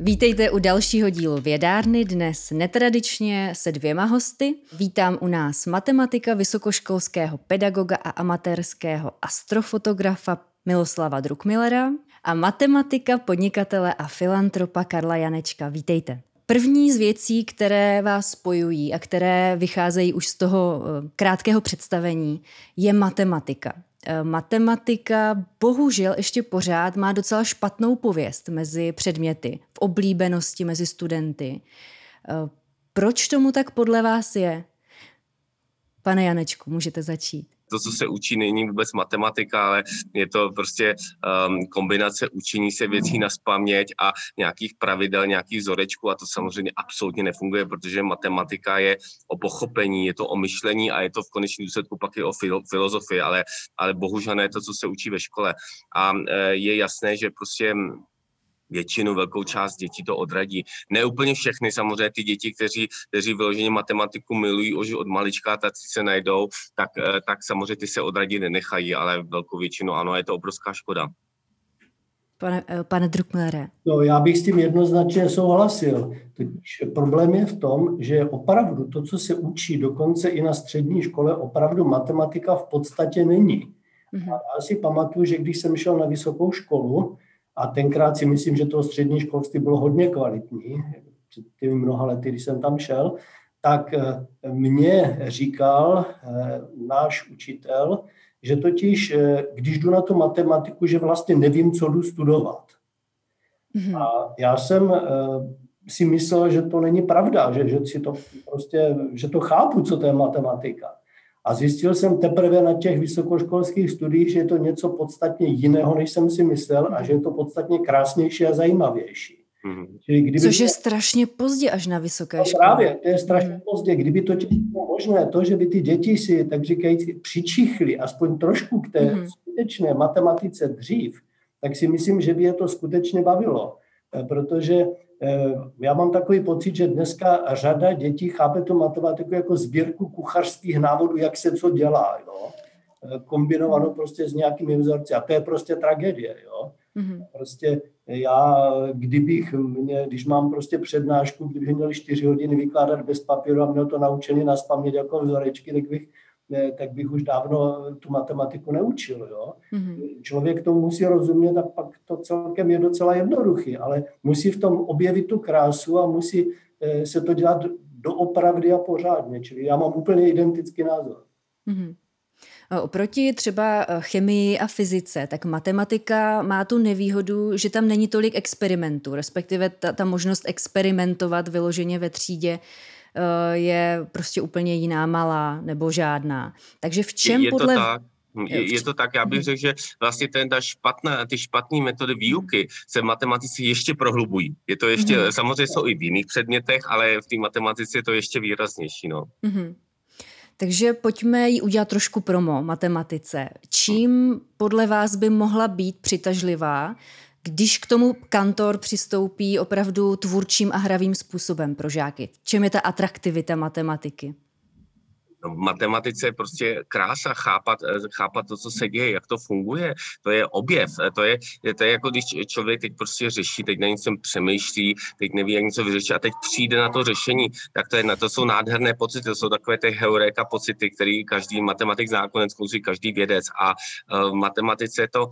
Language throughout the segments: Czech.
Vítejte u dalšího dílu Vědárny, dnes netradičně se dvěma hosty. Vítám u nás matematika vysokoškolského pedagoga a amatérského astrofotografa Miloslava Druckmillera a matematika, podnikatele a filantropa Karla Janečka. Vítejte. První z věcí, které vás spojují a které vycházejí už z toho eh, krátkého představení, je matematika. Eh, matematika bohužel ještě pořád má docela špatnou pověst mezi předměty, v oblíbenosti mezi studenty. Eh, proč tomu tak podle vás je? Pane Janečku, můžete začít to, co se učí, není vůbec matematika, ale je to prostě um, kombinace učení se věcí na spaměť a nějakých pravidel, nějakých vzorečků a to samozřejmě absolutně nefunguje, protože matematika je o pochopení, je to o myšlení a je to v konečném důsledku pak i o filozofii, ale, ale bohužel ne to, co se učí ve škole. A e, je jasné, že prostě většinu, velkou část dětí to odradí. Ne úplně všechny, samozřejmě ty děti, kteří, kteří vyloženě matematiku milují už od malička, tak si se najdou, tak, eh, tak samozřejmě ty se odradit nenechají, ale velkou většinu ano, je to obrovská škoda. Pane, eh, pane Druckmillere. No, já bych s tím jednoznačně souhlasil. Totiž problém je v tom, že opravdu to, co se učí dokonce i na střední škole, opravdu matematika v podstatě není. Mm-hmm. A já si pamatuju, že když jsem šel na vysokou školu, a tenkrát si myslím, že to střední školství bylo hodně kvalitní, před těmi mnoha lety, když jsem tam šel, tak eh, mě říkal eh, náš učitel, že totiž, eh, když jdu na tu matematiku, že vlastně nevím, co jdu studovat. Mm-hmm. A já jsem si myslel, že to není pravda, že, že, si to prostě, že to chápu, co to je matematika. A zjistil jsem teprve na těch vysokoškolských studiích, že je to něco podstatně jiného, než jsem si myslel a že je to podstatně krásnější a zajímavější. Mm-hmm. Čili kdyby Což je strašně pozdě až na vysoké no, škole. Právě, to je strašně mm-hmm. pozdě. Kdyby to bylo možné, to, že by ty děti si, tak říkajíc, přičichli aspoň trošku k té mm-hmm. skutečné matematice dřív, tak si myslím, že by je to skutečně bavilo. Eh, protože já mám takový pocit, že dneska řada dětí chápe tu matematiku jako sbírku kuchařských návodů, jak se co dělá, jo? Eh, kombinovanou prostě s nějakými vzorci. A to je prostě tragédie. Jo? Mm-hmm. Prostě já, kdybych mě, když mám prostě přednášku, kdybych měl čtyři hodiny vykládat bez papíru a měl to naučený na spaměť jako vzorečky, tak bych tak bych už dávno tu matematiku neučil. Jo? Mm-hmm. Člověk tomu musí rozumět a pak to celkem je docela jednoduchý, ale musí v tom objevit tu krásu a musí eh, se to dělat doopravdy a pořádně. Čili já mám úplně identický názor. Mm-hmm. Oproti třeba eh, chemii a fyzice, tak matematika má tu nevýhodu, že tam není tolik experimentů, respektive ta, ta možnost experimentovat vyloženě ve třídě je prostě úplně jiná, malá nebo žádná. Takže v čem je podle... To tak. Je, je to tak, já bych řekl, že vlastně ten, ta špatná, ty špatné metody výuky se v matematice ještě prohlubují. Je to ještě, mm-hmm. samozřejmě jsou i v jiných předmětech, ale v té matematice je to ještě výraznější. No. Mm-hmm. Takže pojďme jí udělat trošku promo matematice. Čím podle vás by mohla být přitažlivá když k tomu kantor přistoupí opravdu tvůrčím a hravým způsobem pro žáky? Čem je ta atraktivita matematiky? No, v matematice je prostě krása chápat, eh, chápat to, co se děje, jak to funguje. To je objev. Eh, to je, to je jako když člověk teď prostě řeší, teď na něco přemýšlí, teď neví, jak něco vyřešit a teď přijde na to řešení, tak to, je, to jsou nádherné pocity, to jsou takové ty heuréka pocity, které každý matematik zákonec zkusí každý vědec. A uh, v matematice je to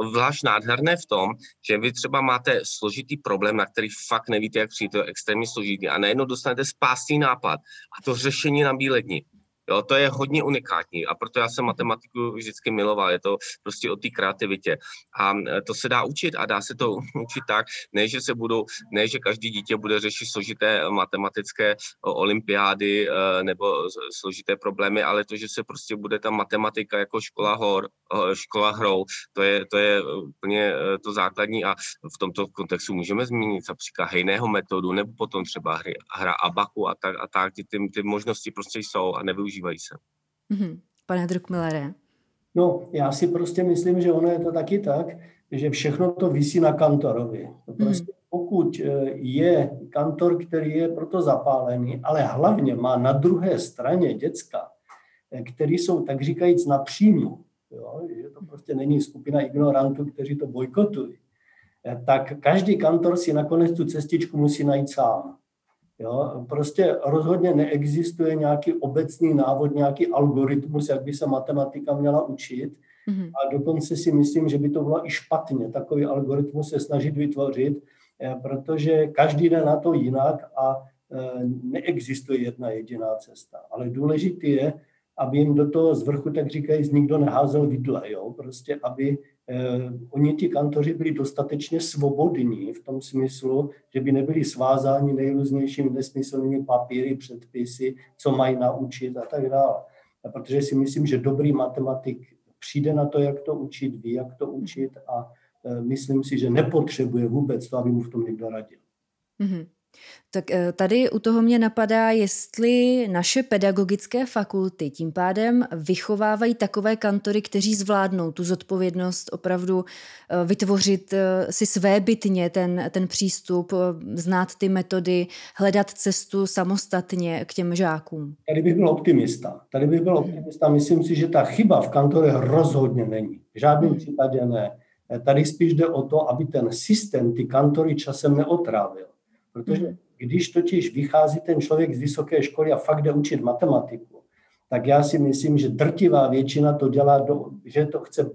zvlášť nádherné v tom, že vy třeba máte složitý problém, na který fakt nevíte, jak přijít, to je extrémně složitý a najednou dostanete spásný nápad a to řešení na bílední. Jo, to je hodně unikátní a proto já jsem matematiku vždycky miloval. Je to prostě o té kreativitě. A to se dá učit a dá se to učit tak, ne, že se budou, ne, že každý dítě bude řešit složité matematické olympiády nebo složité problémy, ale to, že se prostě bude ta matematika jako škola hor, škola hrou, to je, to je úplně to základní a v tomto kontextu můžeme zmínit například hejného metodu nebo potom třeba hry, hra abaku a tak, a tak ty, ty, ty možnosti prostě jsou a nevyužívají se. Mm-hmm. Pane Druckmillere. No, já si prostě myslím, že ono je to taky tak, že všechno to visí na kantorovi. To mhm. prostě mm. pokud eh, je kantor, který je proto zapálený, ale hlavně má na druhé straně děcka, eh, který jsou tak říkajíc na příjmu, jo, že to prostě není skupina ignorantů, kteří to bojkotují, eh, tak každý kantor si nakonec tu cestičku musí najít sám. Jo? Prostě rozhodně neexistuje nějaký obecný návod, nějaký algoritmus, jak by se matematika měla učit. Mm-hmm. A dokonce si myslím, že by to bylo i špatně takový algoritmus se snažit vytvořit, eh, protože každý jde na to jinak a eh, neexistuje jedna jediná cesta. Ale důležité je, aby jim do toho z vrchu, tak říkají, nikdo neházel vidle, jo? prostě aby oni ti kantoři byli dostatečně svobodní v tom smyslu, že by nebyli svázáni nejrůznějšími nesmyslnými papíry, předpisy, co mají naučit a tak dále. A protože si myslím, že dobrý matematik přijde na to, jak to učit, ví, jak to učit a eh, myslím si, že nepotřebuje vůbec to, aby mu v tom někdo radil. Mm-hmm. Tak eh, tady u toho mě napadá, jestli naše pedagogické fakulty tím pádem vychovávají takové kantory, kteří zvládnou tu zodpovědnost opravdu eh, vytvořit eh, si své bytně ten, ten přístup, znát ty metody, hledat cestu samostatně k těm žákům. Tady bych byl optimista. Tady bych byl optimista. Myslím si, že ta chyba v kantore rozhodně není. V žádném případě ne. Tady spíš jde o to, aby ten systém ty kantory časem neotrávil. Protože mhm. když totiž vychází ten člověk z vysoké školy a fakt jde učit matematiku, tak já si myslím, že drtivá většina to dělá, do, že to chce,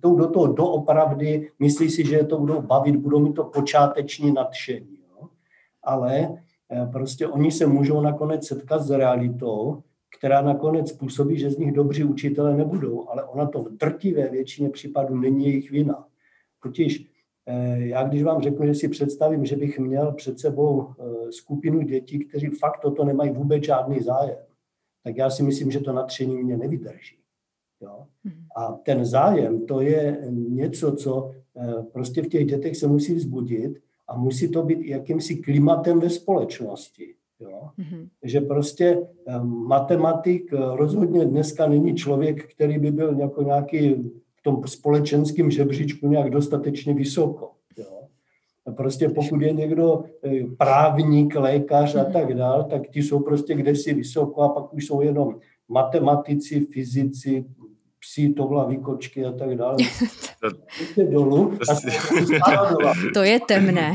jdou do toho doopravdy, myslí si, že to budou bavit, budou mít to počáteční nadšení. Jo? Ale eh, prostě oni se můžou nakonec setkat s realitou, která nakonec způsobí, že z nich dobří učitele nebudou, ale ona to v drtivé většině případů není jejich vina. Totiž já když vám řeknu, že si představím, že bych měl před sebou eh, skupinu dětí, kteří fakt toto nemají vůbec žádný zájem, tak já si myslím, že to natření mě nevydrží. Jo? Mhm. A ten zájem, to je něco, co eh, prostě v těch dětech se musí vzbudit a musí to být jakýmsi klimatem ve společnosti. Jo? Mm-hmm. Že prostě matematik rozhodně dneska není člověk, který by byl jako nějaký v tom společenském žebříčku nějak dostatečně vysoko. Jo. A prostě pokud je někdo e, právník, lékař a tak dál, tak ti jsou prostě kdesi vysoko a pak už jsou jenom matematici, fyzici, psí, tovla, kočky a tak dále. dolů. To je temné.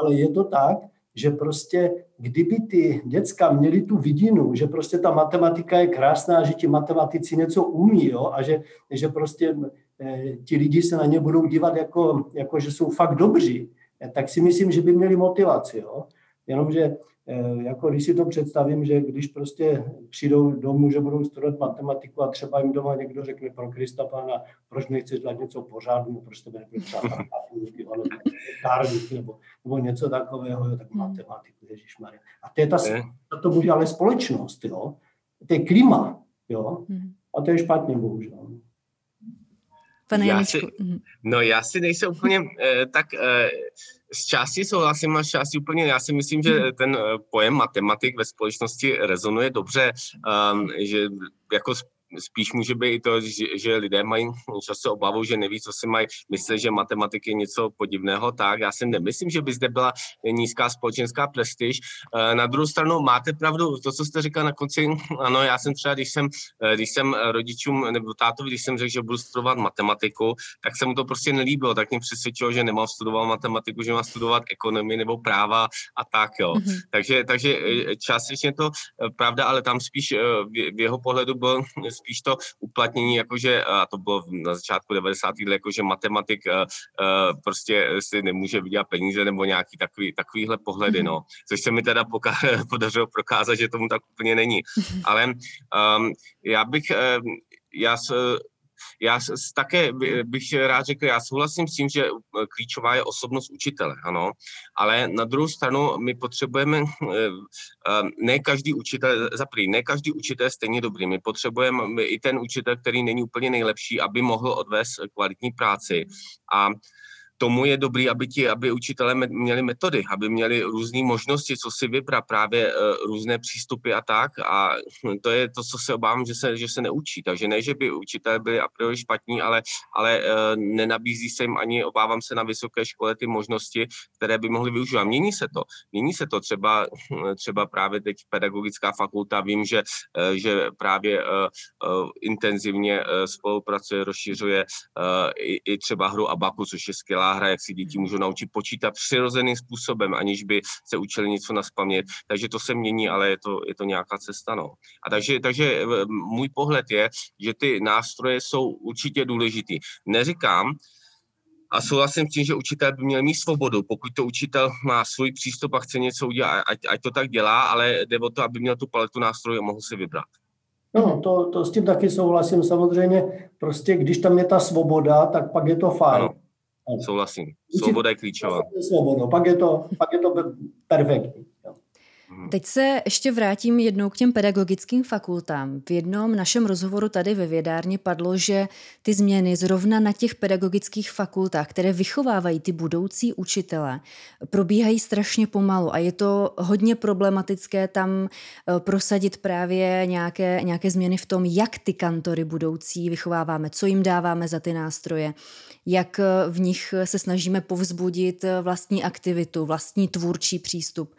Ale je to tak, že prostě kdyby ty děcka měli tu vidinu, že prostě ta matematika je krásná, že ti matematici něco umí jo, a že, že prostě e, ti lidi se na ně budou dívat jako, jako, že jsou fakt dobří, tak si myslím, že by měli motivaci. Jo. Jenomže Eh, jako když si to představím, že když prostě přijdou domů, že budou studovat matematiku a třeba jim doma někdo řekne pro Krista pána, proč nechceš dělat něco pořádného, proč tebe nebude třeba nebo, nebo něco takového, jo, tak hmm. matematiku, Maria. A to je ta, to může ale společnost, jo. To je klima, jo. Hmm. A to je špatně, bohužel. Pane já si, mhm. No já si nejsem úplně eh, tak eh, z části souhlasím a z části úplně, já si myslím, že mhm. ten eh, pojem matematik ve společnosti rezonuje dobře, um, že jako spíš může být i to, že, že lidé mají často obavu, že neví, co si mají myslet, že matematik je něco podivného, tak já si nemyslím, že by zde byla nízká společenská prestiž. Eh, na druhou stranu máte pravdu, to, co jste říkal na konci, ano, já jsem třeba, když jsem, eh, když jsem rodičům nebo tátovi, když jsem řekl, že budu studovat matematiku, tak se mu to prostě nelíbilo, tak mě přesvědčilo, že nemám studovat matematiku, že mám studovat ekonomii nebo práva a tak, jo. Mm-hmm. Takže, takže eh, částečně to pravda, ale tam spíš v jeho pohledu byl spíš to uplatnění, jakože, a to bylo na začátku 90. let, jakože matematik uh, uh, prostě si nemůže vydělat peníze nebo nějaký takový, takovýhle pohledy, no. Což se mi teda poka- podařilo prokázat, že tomu tak úplně není. Ale um, já bych, uh, já s, já také bych rád řekl, já souhlasím s tím, že eh, klíčová je osobnost učitele, ano, ale na druhou stranu my potřebujeme, eh, eh, ne každý učitel, za prvý, ne každý učitel je stejně dobrý, my potřebujeme i ten učitel, který není úplně nejlepší, aby mohl odvést kvalitní práci. A tomu je dobrý, aby ti, aby učitelé měli metody, aby měli různé možnosti, co si vybrat, právě uh, různé přístupy a tak. A to je to, co se obávám, že se, že se neučí. Takže ne, že by učitelé byli a priori špatní, ale, ale uh, nenabízí se jim ani, obávám se, na vysoké škole ty možnosti, které by mohli využívat. Mění se to. Mění se to třeba, třeba právě teď pedagogická fakulta. Vím, že, uh, že právě intenzivně spolupracuje, rozšiřuje i, i třeba hru Abaku, což je skvělá hra, jak si děti můžou naučit počítat přirozeným způsobem, aniž by se učili něco naspamět. Takže to se mění, ale je to, je to nějaká cesta. No. A takže, takže eh, můj pohled je, že ty nástroje jsou určitě důležitý. Neříkám, a souhlasím s tím, že učitel by měl mít svobodu. Pokud to učitel má svůj přístup a chce něco udělat, ať, ať to tak dělá, ale jde o to, aby měl tu paletu nástrojů a mohl si vybrat. No, to, to s tím taky souhlasím. Samozřejmě, prostě když tam je ta svoboda, tak pak je to fajn. Ano. Souhlasím. Svoboda je klíčová. Svoboda, pak je to, pak je to perfektní. Mhm. Teď se ještě vrátím jednou k těm pedagogickým fakultám. V jednom našem rozhovoru tady ve vědárně padlo, že ty změny zrovna na těch pedagogických fakultách, které vychovávají ty budoucí učitele, probíhají strašně pomalu a je to hodně problematické tam eh, prosadit právě nějaké, nějaké změny v tom, jak ty kantory budoucí vychováváme, co jim dáváme za ty nástroje, jak eh, v nich se snažíme povzbudit eh, vlastní aktivitu, vlastní tvůrčí přístup.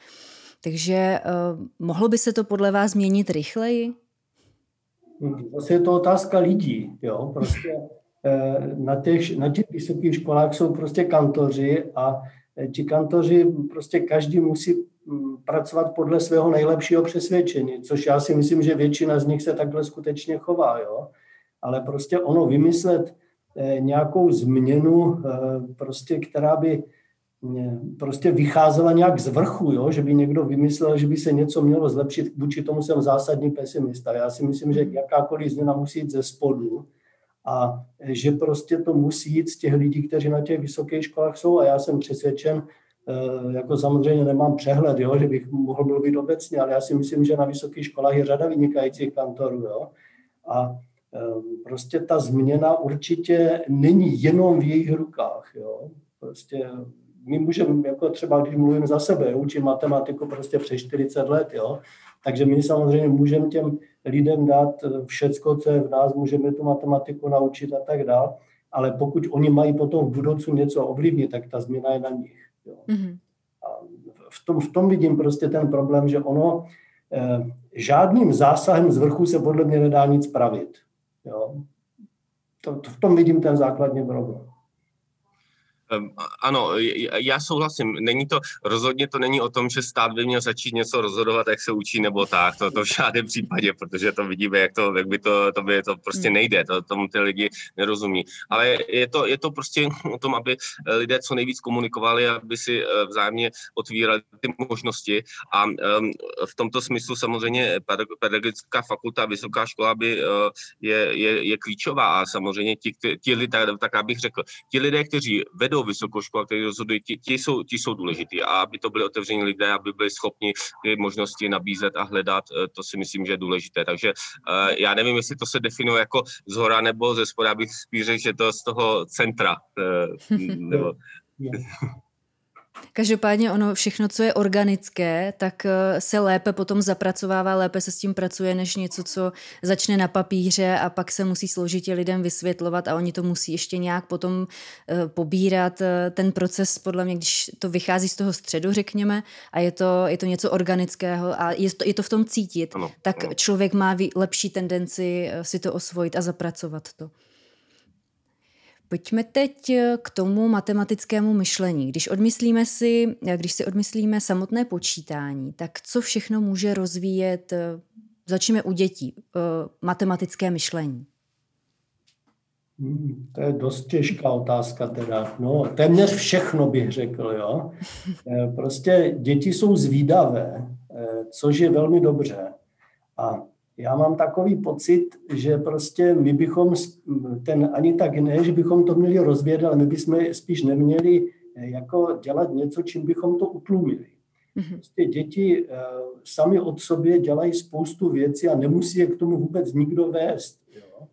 Takže uh, mohlo by se to podle vás změnit rychleji? Zase je to otázka lidí. Jo? Prostě eh, na těch, na těch vysokých školách jsou prostě kantoři a eh, ti kantoři prostě každý musí mm, pracovat podle svého nejlepšího přesvědčení, což já si myslím, že většina z nich se takhle skutečně chová. Jo? Ale prostě ono vymyslet nějakou změnu, prostě, která by prostě vycházela nějak z vrchu, jo? že by někdo vymyslel, že by se něco mělo zlepšit, vůči tomu jsem zásadní pesimista. Já si myslím, že jakákoliv změna musí jít ze spodu a že prostě to musí jít z těch lidí, kteří na těch vysokých školách jsou a já jsem přesvědčen, eh, jako samozřejmě nemám přehled, jo, že bych mohl mluvit obecně, ale já si myslím, že na vysokých školách je řada vynikajících kantorů. Jo? A eh, prostě ta změna určitě není jenom v jejich rukách. Jo? Prostě my můžeme, jako třeba když mluvím za sebe, učím matematiku prostě přes 40 let, jo, takže my samozřejmě můžeme těm lidem dát všecko, co je v nás, můžeme tu matematiku naučit a tak dále, ale pokud oni mají potom v budoucnu něco ovlivnit, tak ta změna je na nich. Jo. Mm-hmm. A v, tom, v tom vidím prostě ten problém, že ono eh, žádným zásahem z vrchu se podle mě nedá nic pravit. Jo. To, to, v tom vidím ten základní problém. Ehm, ano, já souhlasím. Není to, rozhodně to není o tom, že stát by měl začít něco rozhodovat, jak se učí nebo tak. To, to v žádném případě, protože to vidíme, jak to, jak by to, to, by to prostě hmm. nejde. To, tomu ty lidi nerozumí. Ale je to, je to prostě o tom, aby lidé co nejvíc komunikovali, aby si eh, vzájemně otvírali ty možnosti. A um, v tomto smyslu samozřejmě pedagogická fakulta, vysoká škola by uh, je, je, je klíčová. A samozřejmě ti, ti lidé, tak, tak abych řekl, ti lidé, kteří vedou vedou vysokou školu, kteří rozhodují, ti, ti, jsou, ti jsou důležitý. A aby to byly otevření lidé, aby byli schopni ty možnosti nabízet a hledat, eh, to si myslím, že je důležité. Takže eh, já nevím, jestli to se definuje jako z hora nebo ze spoda, bych spíš řekl, že to z toho centra. Eh, nebo, Každopádně ono všechno, co je organické, tak eh, se lépe potom zapracovává, lépe se s tím pracuje, než něco, co začne na papíře a pak se musí složitě lidem vysvětlovat a oni to musí ještě nějak potom eh, pobírat. Eh, ten proces, podle mě, když to vychází z toho středu, řekněme, a je to, je to něco organického a je to, je to v tom cítit, ano, tak ano. člověk má lepší tendenci si to osvojit a zapracovat to. Pojďme teď eh, k tomu matematickému myšlení. Když odmyslíme si, eh, když si odmyslíme samotné počítání, tak co všechno může rozvíjet eh, začneme u dětí. Matematické myšlení. Hmm, to je dost těžká otázka teda. No, téměř všechno bych řekl, jo. Prostě děti jsou zvídavé, což je velmi dobře. A já mám takový pocit, že prostě my bychom ten ani tak ne, že bychom to měli rozvědět, ale my bychom spíš neměli jako dělat něco, čím bychom to utlumili. Mm-hmm. Prostě děti uh, sami od sobě dělají spoustu věcí a nemusí je k tomu vůbec nikdo vést. Jo?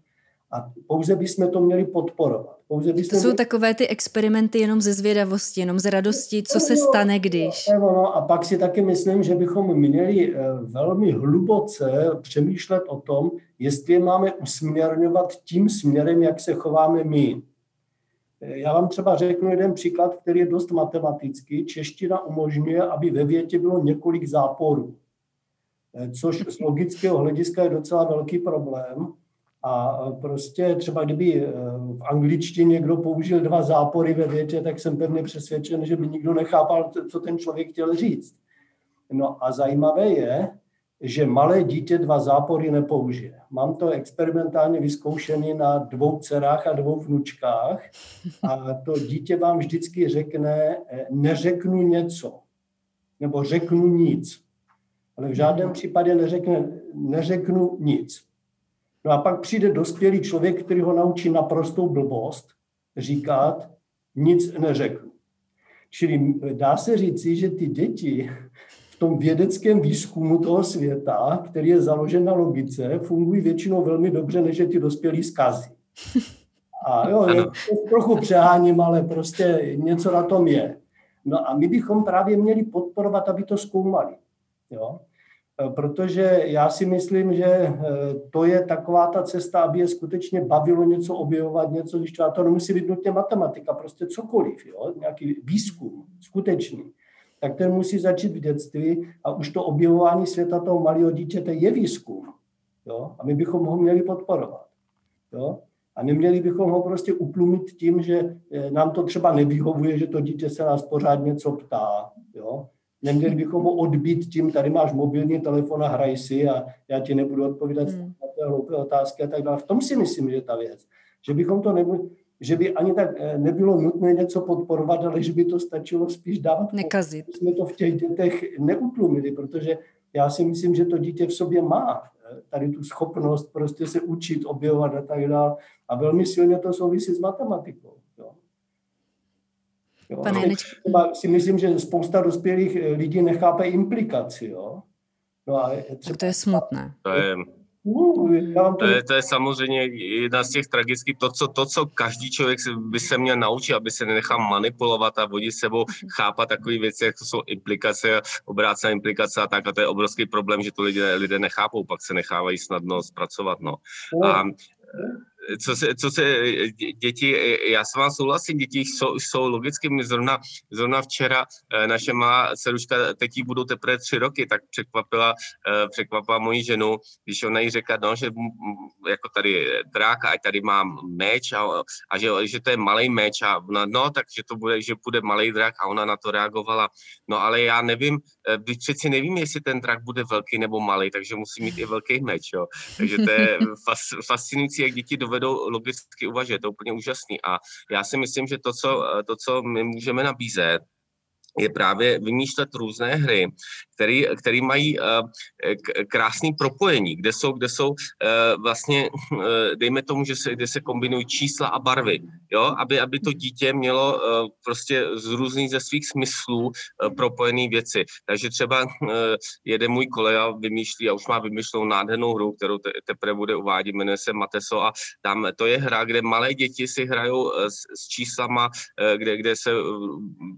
A pouze bychom to měli podporovat. Pouze bychom to jsou měli... takové ty experimenty jenom ze zvědavosti, jenom z radosti, co se stane, když. No, a pak si taky myslím, že bychom měli eh, velmi hluboce přemýšlet o tom, jestli je máme usměrňovat tím směrem, jak se chováme my. Já vám třeba řeknu jeden příklad, který je dost matematický. Čeština umožňuje, aby ve větě bylo několik záporů, což z logického hlediska je docela velký problém. A prostě třeba kdyby v angličtině někdo použil dva zápory ve větě, tak jsem pevně přesvědčen, že by nikdo nechápal, co ten člověk chtěl říct. No a zajímavé je, že malé dítě dva zápory nepoužije. Mám to experimentálně vyzkoušený na dvou dcerách a dvou vnučkách a to dítě vám vždycky řekne, eh, neřeknu něco, nebo řeknu nic. Ale v žádném případě neřekne, neřeknu nic. No a pak přijde dospělý člověk, který ho naučí naprostou blbost, říkat, nic neřeknu. Čili dá se říci, že ty děti v tom vědeckém výzkumu toho světa, který je založen na logice, fungují většinou velmi dobře, než je ty dospělí zkazí. A jo, je, trochu přeháním, ale prostě něco na tom je. No a my bychom právě měli podporovat, aby to zkoumali. Jo? E, protože já si myslím, že e, to je taková ta cesta, aby je skutečně bavilo něco objevovat, něco zjišťovat. To nemusí být nutně matematika, prostě cokoliv, jo? nějaký výzkum skutečný tak ten musí začít v dětství a už to objevování světa toho malého dítěte je výzkum. Jo? A my bychom ho měli podporovat. Jo? A neměli bychom ho prostě uplumit tím, že eh, nám to třeba nevyhovuje, že to dítě se nás pořád něco ptá. Jo? Neměli bychom ho odbít tím, tady máš mobilní telefon a hraj si a já ti nebudu odpovídat hmm. na hloupé otázky a tak dále. V tom si myslím, že ta věc. Že bychom to nebyli, že by ani tak eh, nebylo nutné něco podporovat, ale že by to stačilo spíš dávat. Nekazit. Jsme to v těch dětech neutlumili, protože já si myslím, že to dítě v sobě má eh, tady tu schopnost prostě se učit, objevovat a tak dále. A velmi silně to souvisí s matematikou. Jo. Pane třeba si myslím, že spousta dospělých eh, lidí nechápe implikaci. Jo. No a třeba, tak to je smutné. To je to je, to je samozřejmě jedna z těch tragických, to co, to, co každý člověk by se měl naučit, aby se nenechal manipulovat a vodit sebou, chápat takové věci, jak to jsou implikace, obrácená implikace a tak, a to je obrovský problém, že to lidé, lidé nechápou, pak se nechávají snadno zpracovat, no. A co se, co se děti, já s vám souhlasím, děti jsou, jsou logicky, my zrovna, zrovna včera eh, naše má dceruška, teď jí budou teprve tři roky, tak překvapila, překvapila moji ženu, když ona jí řekla, no, že jako tady drak a tady mám meč a, a že, že to je malý meč a ona, no, takže to bude, že bude malý drak a ona na to reagovala, no ale já nevím, eh, když přeci nevím, jestli ten drak bude velký nebo malý, takže musí mít i velký meč, jo. Takže to je fas, fascinující, jak děti dovedou dovedou logicky uvažovat. To je úplně úžasný. A já si myslím, že to, co, to, co my můžeme nabízet, je právě vymýšlet různé hry, který mají uh, krásný propojení, kde jsou, kde jsou uh, vlastně, uh, dejme tomu, že se, kde se kombinují čísla a barvy, jo, aby, aby to dítě mělo prostě z různých ze svých smyslů propojené věci. Takže třeba jeden můj kolega vymýšlí a už má vymyšlenou nádhernou hru, kterou te, teprve bude uvádět, jmenuje se Mateso a tam to je hra, kde malé děti si hrajou s, s číslama, kde, kde se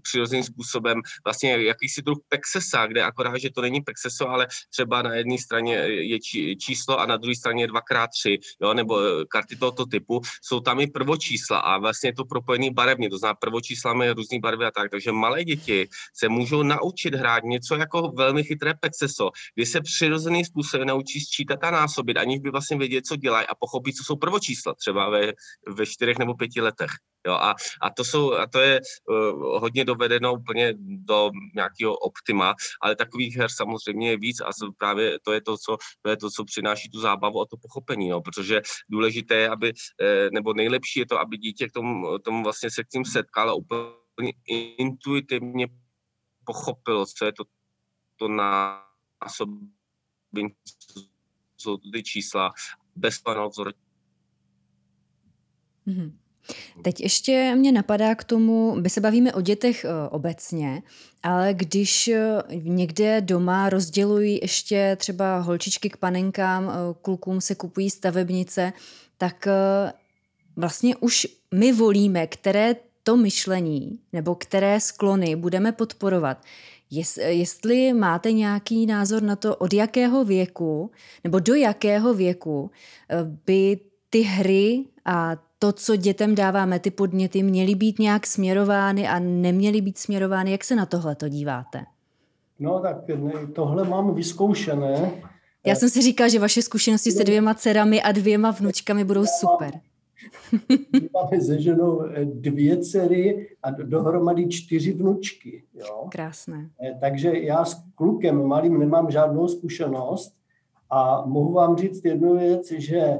přirozeným způsobem vlastně jakýsi druh Pexesa, kde akorát že to není Pexeso, ale třeba na jedné straně je číslo a na druhé straně dvakrát tři, jo, nebo eh, karty tohoto typu, jsou tam i prvočísla a vlastně je to propojený barevně, to znamená prvočísla mají různé barvy a tak, takže malé děti se můžou naučit hrát něco jako velmi chytré Pexeso, kdy se přirozeným způsobem naučí sčítat a násobit, aniž by vlastně věděli, co dělají a pochopit, co jsou prvočísla, třeba ve, ve čtyřech nebo pěti letech. Jo, a, a, to jsou, a to je uh, hodně dovedeno úplně do nějakého optima, ale takových her samozřejmě je víc a právě to je to, co, to je to, co přináší tu zábavu a to pochopení, jo, protože důležité je, aby, eh, nebo nejlepší je to, aby dítě k tomu, tomu vlastně se k tím setkalo úplně intuitivně pochopilo, co je to, to násobení, jsou ty čísla, bez panel Mm-hmm. Teď ještě mě napadá k tomu, my se bavíme o dětech eh, obecně, ale když eh, někde doma rozdělují ještě třeba holčičky k panenkám, eh, klukům se kupují stavebnice, tak vlastně už my volíme, které to myšlení nebo které sklony budeme podporovat. Jestli máte nějaký názor na to, od jakého věku nebo do jakého věku by ty hry a to, co dětem dáváme, ty podněty, měly být nějak směrovány a neměly být směrovány. Jak se na tohle to díváte? No tak tohle mám vyzkoušené. Já jsem si říkal, že vaše zkušenosti se dvěma dcerami a dvěma vnučkami budou super. Máme se ženou eh, dvě dcery a dohromady čtyři vnučky. Jo? Krásné. Eh, takže já s klukem malým nemám žádnou zkušenost a mohu vám říct jednu věc, že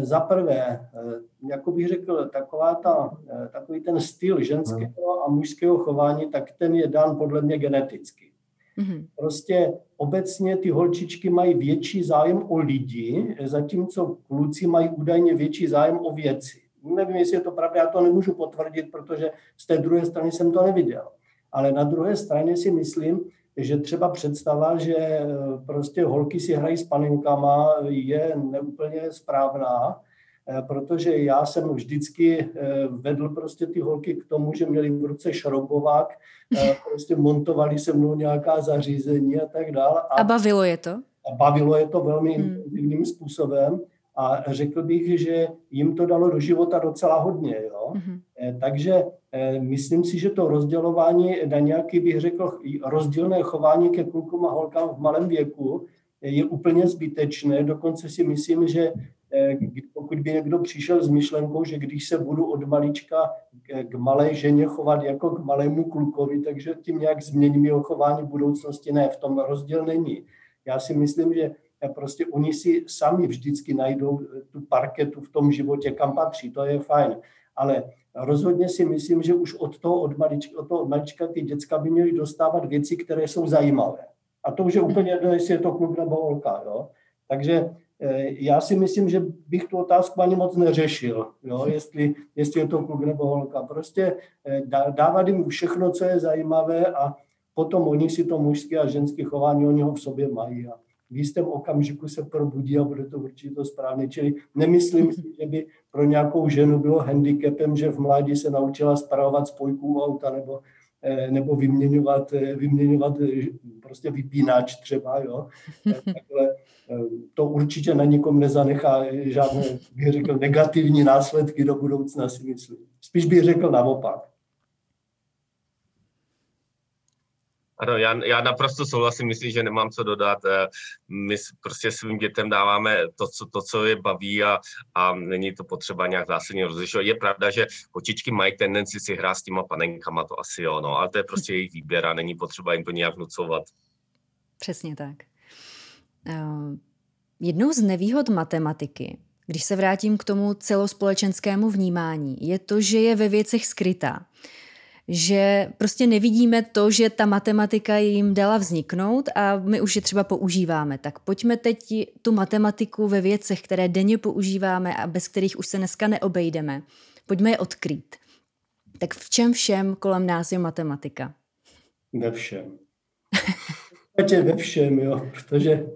za prvé, eh, jako bych řekl, taková ta, eh, takový ten styl ženského a mužského chování, tak ten je dán podle mě geneticky. Mm-hmm. Prostě obecně ty holčičky mají větší zájem o lidi, zatímco kluci mají údajně větší zájem o věci. Nevím, jestli je to pravda, já to nemůžu potvrdit, protože z té druhé strany jsem to neviděl. Ale na druhé straně si myslím, že třeba představa, že eh, prostě holky si hrají s panenkama, je neúplně správná, eh, protože já jsem vždycky eh, vedl prostě ty holky k tomu, že měli v ruce šroubovák, prostě montovali se mnou nějaká zařízení a tak dále. A, a bavilo je to? A bavilo je to velmi hmm. intenzivním způsobem a řekl bych, že jim to dalo do života docela hodně. Jo? Hmm. Takže Eh, myslím si, že to rozdělování na nějaký, bych řekl, rozdílné chování ke klukům a holkám v malém věku je úplně zbytečné. Dokonce si myslím, že eh, pokud by někdo přišel s myšlenkou, že když se budu od malička k malé ženě chovat jako k malému klukovi, takže tím nějak změním jeho chování v budoucnosti, ne, v tom rozdíl není. Já si myslím, že prostě oni si sami vždycky najdou tu parketu v tom životě, kam patří, to je fajn. Ale rozhodně si myslím, že už od toho od malička, od toho od malička ty děcka by měly dostávat věci, které jsou zajímavé. A to už je úplně jedno, jestli je to kluk nebo holka. Jo? Takže eh, já si myslím, že bych tu otázku ani moc neřešil, jo? Jestli, jestli je to kluk nebo holka. Prostě eh, dávat jim všechno, co je zajímavé a potom oni si to mužské a ženské chování, oni ho v sobě mají. A v jistém okamžiku se probudí a bude to určitě to správně. Čili nemyslím si, že by pro nějakou ženu bylo handicapem, že v mládí se naučila spravovat spojku auta nebo, eh, nebo vyměňovat, eh, vyměňovat eh, prostě vypínač třeba. Jo. Takhle, to určitě na nikom nezanechá žádné, bych řekl, negativní následky do budoucna, si myslím. Spíš bych řekl naopak. Ano, já, já naprosto souhlasím, myslím, že nemám co dodat. Eh, my prostě svým dětem dáváme to, co, to, co je baví a, a není to potřeba nějak zásadně rozlišovat. Je pravda, že kočičky mají tendenci si hrát s těma panenkama, to asi jo, no, ale to je prostě jejich výběr a není potřeba jim to nějak nucovat. Přesně tak. Uh, jednou z nevýhod matematiky, když se vrátím k tomu celospolečenskému vnímání, je to, že je ve věcech skrytá že prostě nevidíme to, že ta matematika jim dala vzniknout a my už je třeba používáme. Tak pojďme teď tu matematiku ve věcech, které denně používáme a bez kterých už se dneska neobejdeme. Pojďme je odkrýt. Tak v čem všem kolem nás je matematika? Ve všem. podstatě ve všem, jo, protože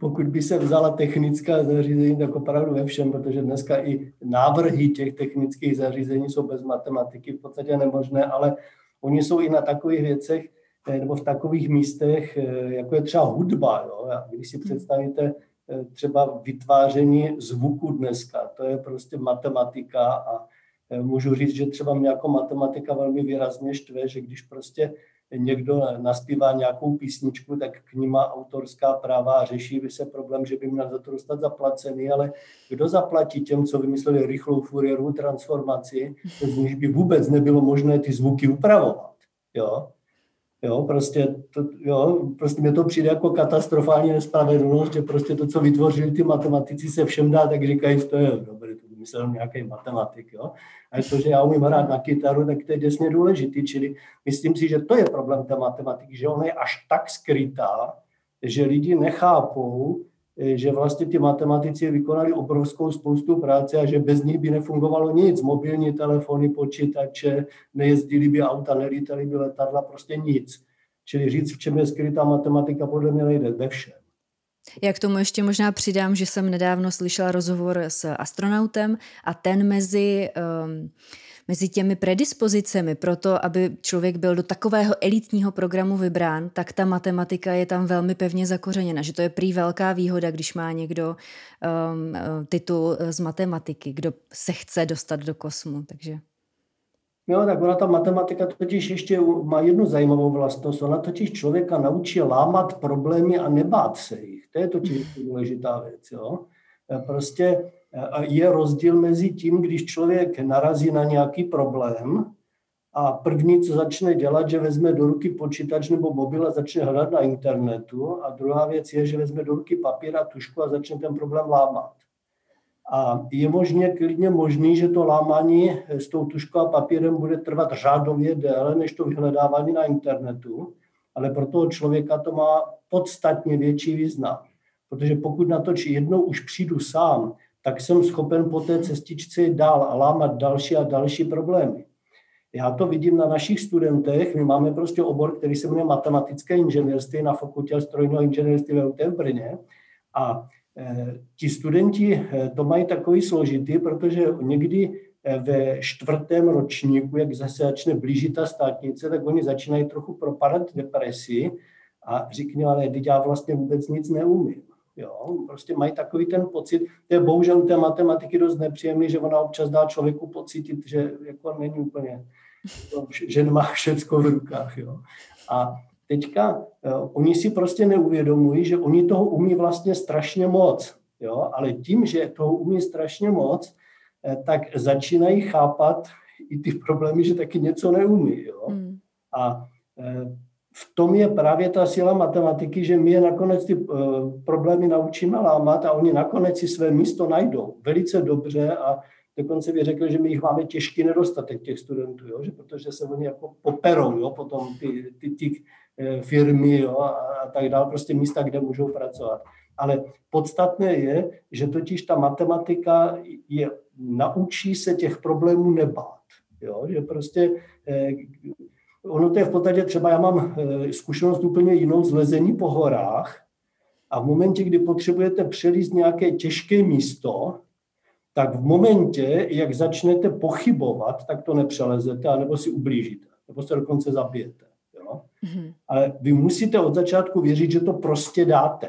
pokud by se vzala technická zařízení, tak opravdu ve všem, protože dneska i návrhy těch technických zařízení jsou bez matematiky v podstatě nemožné, ale oni jsou i na takových věcech, eh, nebo v takových místech, eh, jako je třeba hudba. Jo. Když si představíte eh, třeba vytváření zvuku dneska, to je prostě matematika a můžu říct, že třeba mě jako matematika velmi výrazně štve, že když prostě někdo naspívá nějakou písničku, tak k ní má autorská práva a řeší by se problém, že by měl za to dostat zaplacený, ale kdo zaplatí těm, co vymysleli rychlou Fourierovou transformaci, z níž by vůbec nebylo možné ty zvuky upravovat. Jo? Jo, prostě, to, jo, prostě mě to přijde jako katastrofální nespravedlnost, že prostě to, co vytvořili ty matematici, se všem dá, tak říkají, to je dobré, to vymyslel nějaký matematik. Jo? A to, že já umím hrát na kytaru, tak to je děsně důležitý. Čili myslím si, že to je problém té matematiky, že ona je až tak skrytá, že lidi nechápou, Eh, že vlastně ty matematici vykonali obrovskou spoustu práce a že bez nich by nefungovalo nic. Mobilní telefony, počítače, nejezdili by auta, nelítali by letadla, prostě nic. Čili říct, v čem je skrytá matematika, podle mě nejde ve všem. Já k tomu ještě možná přidám, že jsem nedávno slyšela rozhovor s astronautem a ten mezi um, mezi těmi predispozicemi pro to, aby člověk byl do takového elitního programu vybrán, tak ta matematika je tam velmi pevně zakořeněna, že to je prý velká výhoda, když má někdo um, titul z matematiky, kdo se chce dostat do kosmu. Takže Jo, tak ona ta matematika totiž ještě má jednu zajímavou vlastnost. Ona totiž člověka naučí lámat problémy a nebát se jich. To je totiž důležitá věc. Jo? Prostě je rozdíl mezi tím, když člověk narazí na nějaký problém a první, co začne dělat, že vezme do ruky počítač nebo mobil a začne hledat na internetu a druhá věc je, že vezme do ruky papír a tušku a začne ten problém lámat. A je možně, klidně možný, že to lámání s tou tuškou a papírem bude trvat řádově déle než to vyhledávání na internetu, ale pro toho člověka to má podstatně větší význam. Protože pokud na to či jednou už přijdu sám, tak jsem schopen po té cestičce dál a lámat další a další problémy. Já to vidím na našich studentech. My máme prostě obor, který se jmenuje matematické inženýrství na fakultě strojního inženýrství ve UT v Brně. A e, ti studenti e, to mají takový složitý, protože někdy ve čtvrtém ročníku, jak zase začne blížit ta státnice, tak oni začínají trochu propadat depresi a říkají, ale teď já vlastně vůbec nic neumím. Jo? Prostě mají takový ten pocit, to je bohužel té matematiky dost nepříjemný, že ona občas dá člověku pocítit, že jako není úplně, že nemá všecko v rukách. Jo? A teďka uh, oni si prostě neuvědomují, že oni toho umí vlastně strašně moc. Jo? Ale tím, že toho umí strašně moc, eh, tak začínají chápat i ty problémy, že taky něco neumí. Jo? Hmm. A eh, v tom je právě ta síla matematiky, že my je nakonec ty uh, problémy naučíme lámat a oni nakonec si své místo najdou velice dobře a dokonce bych řekl, že my jich máme těžký nedostatek těch studentů, jo? že protože se oni jako poperou, jo? potom ty, ty, ty firmy jo? A, a tak dále, prostě místa, kde můžou pracovat. Ale podstatné je, že totiž ta matematika je, naučí se těch problémů nebát. Jo? Že prostě eh, ono to je v podstatě třeba, já mám eh, zkušenost úplně jinou z lezení po horách a v momentě, kdy potřebujete přelíst nějaké těžké místo, tak v momentě, jak začnete pochybovat, tak to nepřelezete, anebo si ublížíte, nebo se dokonce zabijete. Jo? Mm-hmm. Ale vy musíte od začátku věřit, že to prostě dáte.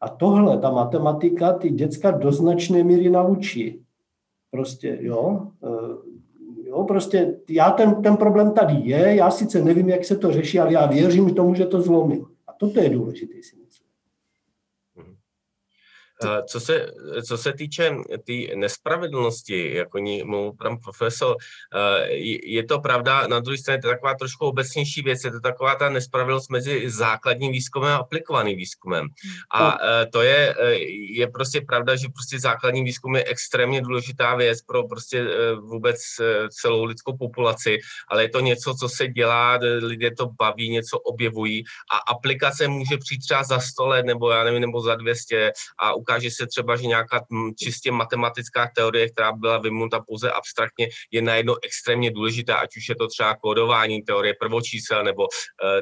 A tohle, ta matematika, ty děcka do značné míry naučí. Prostě, jo. Eh, Jo, prostě já ten, ten problém tady je, já sice nevím, jak se to řeší, ale já věřím tomu, že to zlomím. A toto je důležité si myslím. Co se, co se týče té tý nespravedlnosti, jako ní mluví pan profesor, je to pravda, na druhé straně to je taková trošku obecnější věc, je to taková ta nespravedlnost mezi základním výzkumem a aplikovaným výzkumem. A eh, to je, je prostě pravda, že prostě základní výzkum je extrémně důležitá věc pro prostě vůbec celou lidskou populaci, ale je to něco, co se dělá, lidé to baví, něco objevují a aplikace může přijít třeba za 100 let, nebo já nevím, nebo za 200 a ukáže se třeba, že nějaká čistě matematická teorie, která byla vymunuta pouze abstraktně, je najednou extrémně důležitá, ať už je to třeba kódování, teorie prvočísel nebo uh,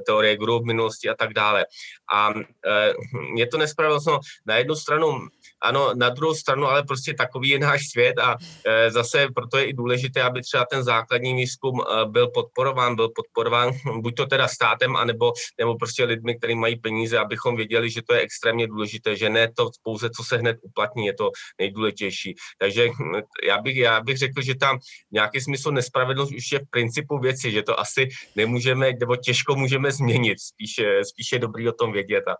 teorie grup minulosti a tak dále. A je to nespravedlnost. No, na jednu stranu ano, na druhou stranu, ale prostě takový je náš svět a e, zase proto je i důležité, aby třeba ten základní výzkum e, byl podporován, byl podporován buď to teda státem, anebo nebo prostě lidmi, kteří mají peníze, abychom věděli, že to je extrémně důležité, že ne to pouze, co se hned uplatní, je to nejdůležitější. Takže já bych, já bych řekl, že tam nějaký smysl nespravedlnost už je v principu věci, že to asi nemůžeme, nebo těžko můžeme změnit, spíše, spíše dobrý o tom vědět. A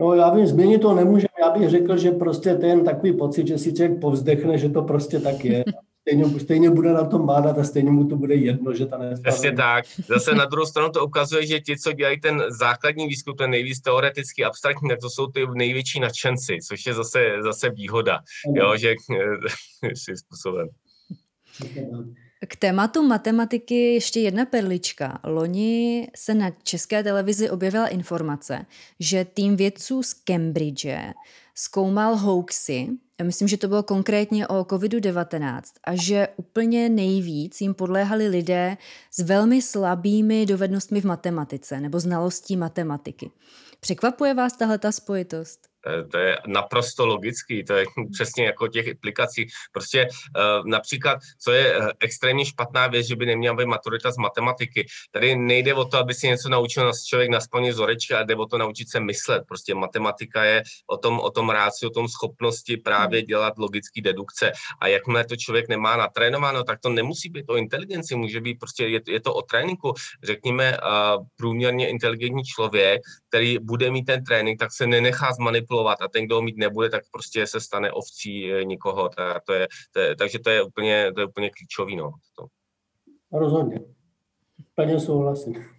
No já vím, změnit to nemůžeme. Já bych řekl, že prostě to je jen takový pocit, že si člověk povzdechne, že to prostě tak je. Stejně, stejně bude na tom bádat a stejně mu to bude jedno, že ta Přesně tak. Zase na druhou stranu to ukazuje, že ti, co dělají ten základní výzkum, ten nejvíc teoreticky abstraktní, tak to jsou ty největší nadšenci, což je zase, zase výhoda, jo, že si způsobem. K tématu matematiky ještě jedna perlička. Loni se na české televizi objevila informace, že tým vědců z Cambridge zkoumal hoaxy, myslím, že to bylo konkrétně o COVID-19, a že úplně nejvíc jim podléhali lidé s velmi slabými dovednostmi v matematice nebo znalostí matematiky. Překvapuje vás tahle ta spojitost? Eh, to je naprosto logický, to je přesně jako těch aplikací. Prostě eh, například, co je eh, extrémně špatná věc, že by neměla být maturita z matematiky. Tady nejde o to, aby si něco naučil člověk na splně vzorečky, ale jde o to naučit se myslet. Prostě matematika je o tom, o tom ráci, o tom schopnosti právě hmm. dělat logické dedukce. A jakmile to člověk nemá natrénováno, tak to nemusí být o inteligenci, může být prostě, je, je to o tréninku. Řekněme, průměrně inteligentní člověk, který bude mít ten trénink, tak se nenechá zmanipulovat manipulovat a ten, kdo ho mít nebude, tak prostě se stane ovcí eh, nikoho. To, to je, to je, takže to je úplně, to je úplně klíčový. No. To. Rozhodně. Plně souhlasím.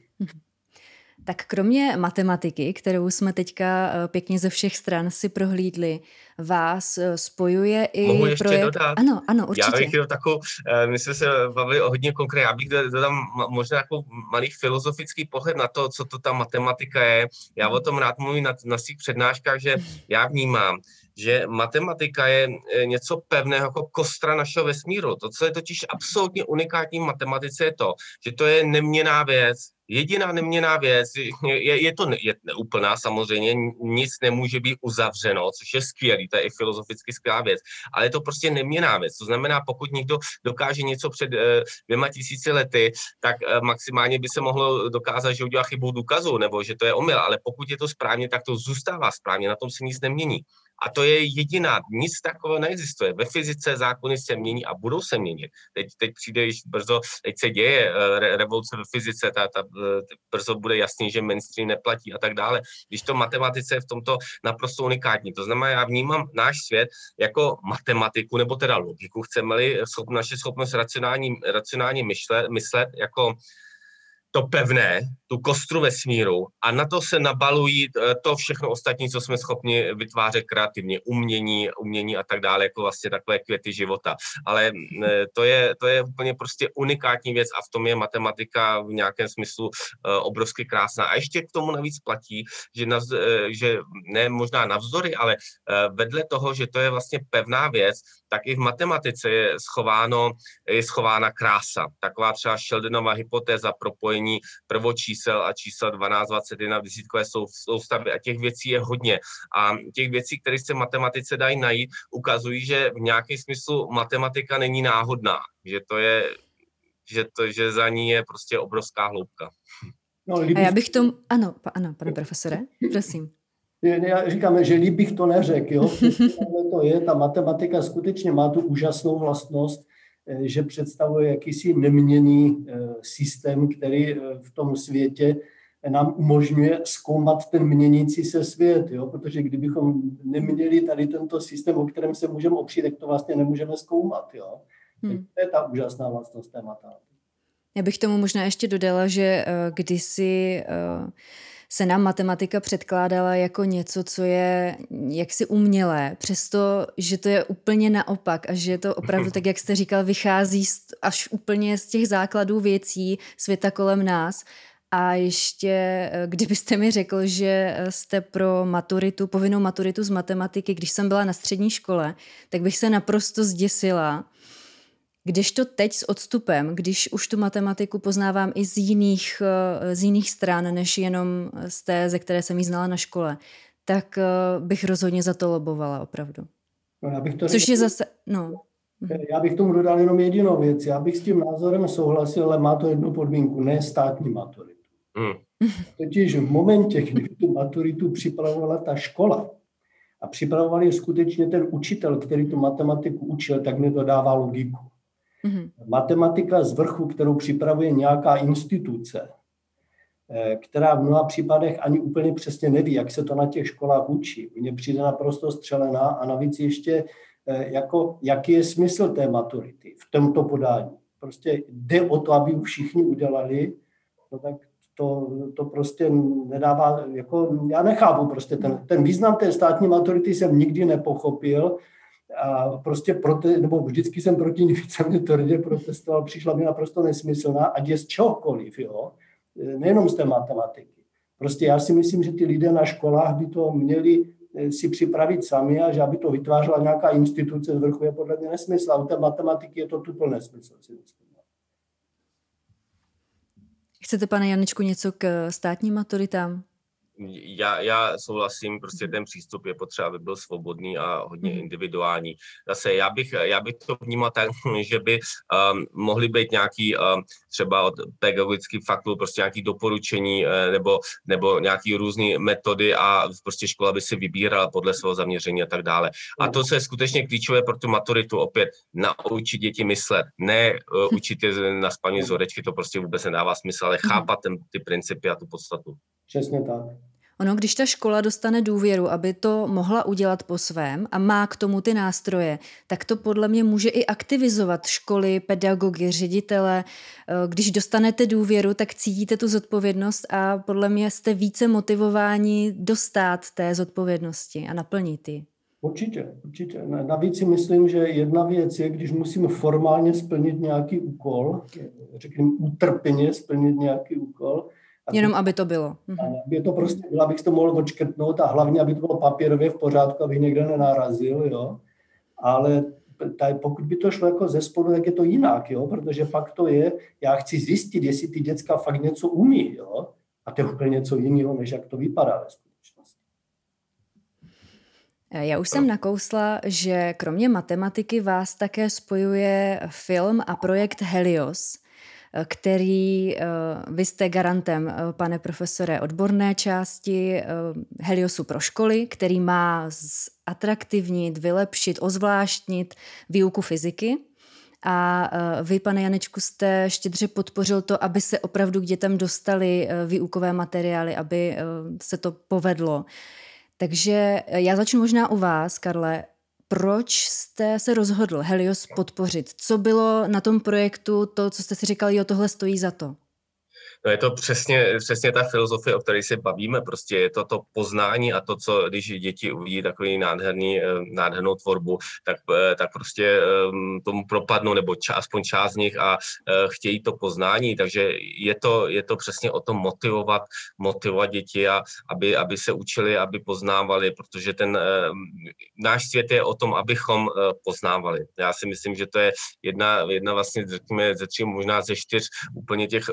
Tak kromě matematiky, kterou jsme teďka eh, pěkně ze všech stran si prohlídli, vás eh, spojuje i Mohu ještě projekt... dodat? Ano, ano, určitě. Já bych chtěl takovou, my jsme se bavili o hodně konkrétně, já bych dodal možná jako malý filozofický pohled na to, co to ta matematika je. Já o tom rád mluvím na, na svých přednáškách, že já vnímám, že matematika je něco pevného jako kostra našeho vesmíru. To, co je totiž absolutně unikátní v matematice, je to, že to je neměná věc, Jediná neměná věc, je, je to je neúplná samozřejmě, nic nemůže být uzavřeno, což je skvělý, to je i filozoficky skvělá věc, ale je to prostě neměná věc. To znamená, pokud někdo dokáže něco před eh, dvěma tisíci lety, tak eh, maximálně by se mohlo dokázat, že udělá chybu důkazu nebo že to je omyl, ale pokud je to správně, tak to zůstává správně, na tom se nic nemění. A to je jediná, nic takového neexistuje. Ve fyzice zákony se mění a budou se měnit. Teď, teď přijde již brzo, teď se děje eh, re, revoluce ve fyzice, ta, ta, eh, brzo bude jasný, že mainstream neplatí a tak dále. Když to matematice je v tomto naprosto unikátní. To znamená, já vnímám náš svět jako matematiku, nebo teda logiku, chceme-li schop, naše schopnost racionální, racionálně myšle, myslet jako to pevné, tu kostru vesmíru a na to se nabalují eh, to všechno ostatní, co jsme schopni vytvářet kreativně, umění, umění a tak dále, jako vlastně takové květy života. Ale eh, to je, to je úplně prostě unikátní věc a v tom je matematika v nějakém smyslu eh, obrovsky krásná. A ještě k tomu navíc platí, že, navz, že ne možná navzory, ale vedle toho, že to je vlastně pevná věc, tak i v matematice je, schováno, je schována krása. Taková třeba Sheldonova hypotéza propojení prvočísel a čísel 12, 21 v desítkové soustavy a těch věcí je hodně. A těch věcí, které se v matematice dají najít, ukazují, že v nějakém smyslu matematika není náhodná, že to je, že, to, že za ní je prostě obrovská hloubka. No, a já bych tomu, ano, pa, ano, pane profesore, prosím já říkám, že líp bych to neřekl, jo? to je, ta matematika skutečně má tu úžasnou vlastnost, že představuje jakýsi neměný eh, systém, který eh, v tom světě nám umožňuje zkoumat ten měnící se svět, jo? protože kdybychom neměli tady tento systém, o kterém se můžeme opřít, tak to vlastně nemůžeme zkoumat. Jo? Hmm. To je ta úžasná vlastnost té. Já bych tomu možná ještě dodala, že kdysi se nám matematika předkládala jako něco, co je jaksi umělé, přesto, že to je úplně naopak a že to opravdu, tak jak jste říkal, vychází až úplně z těch základů věcí světa kolem nás. A ještě, eh, kdybyste mi řekl, že jste pro maturitu, povinnou maturitu z matematiky, když jsem byla na střední škole, tak bych se naprosto zděsila, Když to teď s odstupem, když už tu matematiku poznávám i z jiných, z jiných stran, než jenom z té, ze které jsem ji znala na škole, tak bych rozhodně za to lobovala opravdu. No, já bych to Což řekl, je zase, no. Já bych tomu dodal jenom jedinou věc. Já bych s tím názorem souhlasil, ale má to jednu podmínku, ne státní maturitu. Hmm. Totiž v momentě, kdy tu maturitu připravovala ta škola a připravoval je skutečně ten učitel, který tu matematiku učil, tak mi to dává logiku. Hmm. Matematika z vrchu, kterou připravuje nějaká instituce, eh, která v mnoha případech ani úplně přesně neví, jak se to na těch školách učí. Mně přijde naprosto střelená a navíc ještě Eh, jako, jaký je smysl té maturity v tomto podání. Prostě jde o to, aby všichni udělali, no tak to, to prostě nedává, jako já nechápu prostě ten, ten význam té státní maturity jsem nikdy nepochopil a prostě prote, nebo vždycky jsem proti ní víceméně tvrdě protestoval, přišla mi naprosto nesmyslná, ať je z čehokoliv, jo, eh, nejenom z té matematiky. Prostě já si myslím, že ty lidé na školách by to měli Eh, si připravit sami a že aby to vytvářela nějaká instituce z vrchu je podle mě nesmysl. A u té matematiky je to tupl nesmysl, si myslím. Chcete, pane Janečku, něco k státním maturitám? Já, já souhlasím, prostě ten přístup je potřeba, aby byl svobodný a hodně mhm. individuální. Zase já bych, já bych to vnímal tak, že by um, mohly být nějaký um, třeba od pedagogických faktů prostě nějaký doporučení uh, nebo, nebo nějaký různé metody a prostě škola by si vybírala podle svého zaměření a tak dále. A to, co je skutečně klíčové pro tu maturitu, opět naučit děti myslet, ne uh, učit je na spaní zorečky, to prostě vůbec nedává smysl, ale mhm. chápat ten, ty principy a tu podstatu. Přesně tak. Ono, když ta škola dostane důvěru, aby to mohla udělat po svém a má k tomu ty nástroje, tak to podle mě může i aktivizovat školy, pedagogy, ředitele. Eh, když dostanete důvěru, tak cítíte tu zodpovědnost a podle mě jste více motivováni dostat té zodpovědnosti a naplnit ji. Určitě, určitě. Navíc si myslím, že jedna věc je, když musím formálně splnit nějaký úkol, řekněme útrpeně splnit nějaký úkol, Jenom aby to bylo. Mhm. Aby to prostě bylo, abych to mohl odškrtnout a hlavně, aby to bylo papírově v pořádku, abych někde nenarazil, jo. Ale tady, pokud by to šlo jako ze spodu, tak je to jinak, jo, protože pak to je, já chci zjistit, jestli ty děcka fakt něco umí, jo, a to je úplně něco jiného, než jak to vypadá ve skutečnosti. Já už jsem nakousla, že kromě matematiky vás také spojuje film a projekt Helios – který eh, vy jste garantem, eh, pane profesore, odborné části eh, Heliosu pro školy, který má atraktivnit, vylepšit, ozvláštnit výuku fyziky. A vy, pane Janečku, jste štědře podpořil to, aby se opravdu k dětem dostali výukové materiály, aby se to povedlo. Takže já začnu možná u vás, Karle proč jste se rozhodl Helios podpořit? Co bylo na tom projektu to, co jste si říkal, jo, tohle stojí za to? No je to přesně, přesně ta filozofie, o které se bavíme. Prostě je to to poznání a to, co když děti uvidí takový nádherný, eh, nádhernou tvorbu, tak, eh, tak prostě ehm, tomu propadnou, nebo ča, aspoň část z nich a eh, chtějí to poznání. Takže je to, je to přesně o tom motivovat, motivovat děti, a aby, aby se učili, aby poznávali, protože ten náš svět je o tom, abychom poznávali. Já si myslím, že to je jedna, jedna vlastně, řekněme, ze tří, možná ze čtyř úplně těch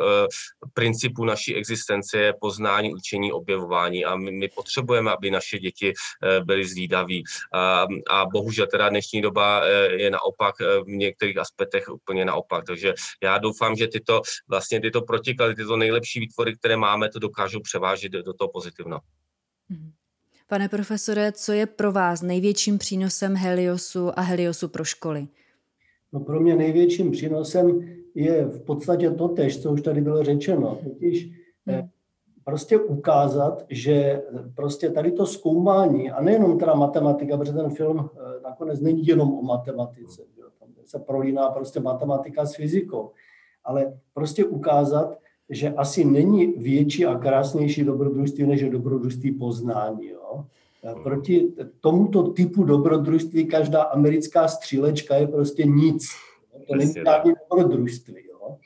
principu naší existence je poznání, učení, objevování a my, my potřebujeme, aby naše děti eh, byly zvídaví. A, a bohužel teda dnešní doba eh, je naopak eh, v některých aspektech úplně naopak. Takže já doufám, že tyto vlastně tyto protiklady, tyto nejlepší výtvory, které máme, to dokážou převážit do toho pozitivna. Mhm. Pane profesore, co je pro vás největším přínosem Heliosu a Heliosu pro školy? No pro mě největším přínosem je v podstatě to tež, co už tady bylo řečeno. Totiž eh, hmm. prostě ukázat, že prostě tady to zkoumání, a nejenom teda matematika, protože ten film eh, nakonec není jenom o matematice, že? tam se prolíná prostě matematika s fyzikou, ale prostě ukázat, že asi není větší a krásnější dobrodružství, než je dobrodružství poznání. Jo? Proti tomuto typu dobrodružství každá americká střílečka je prostě nic. To není žádné dobrodružství. Jo?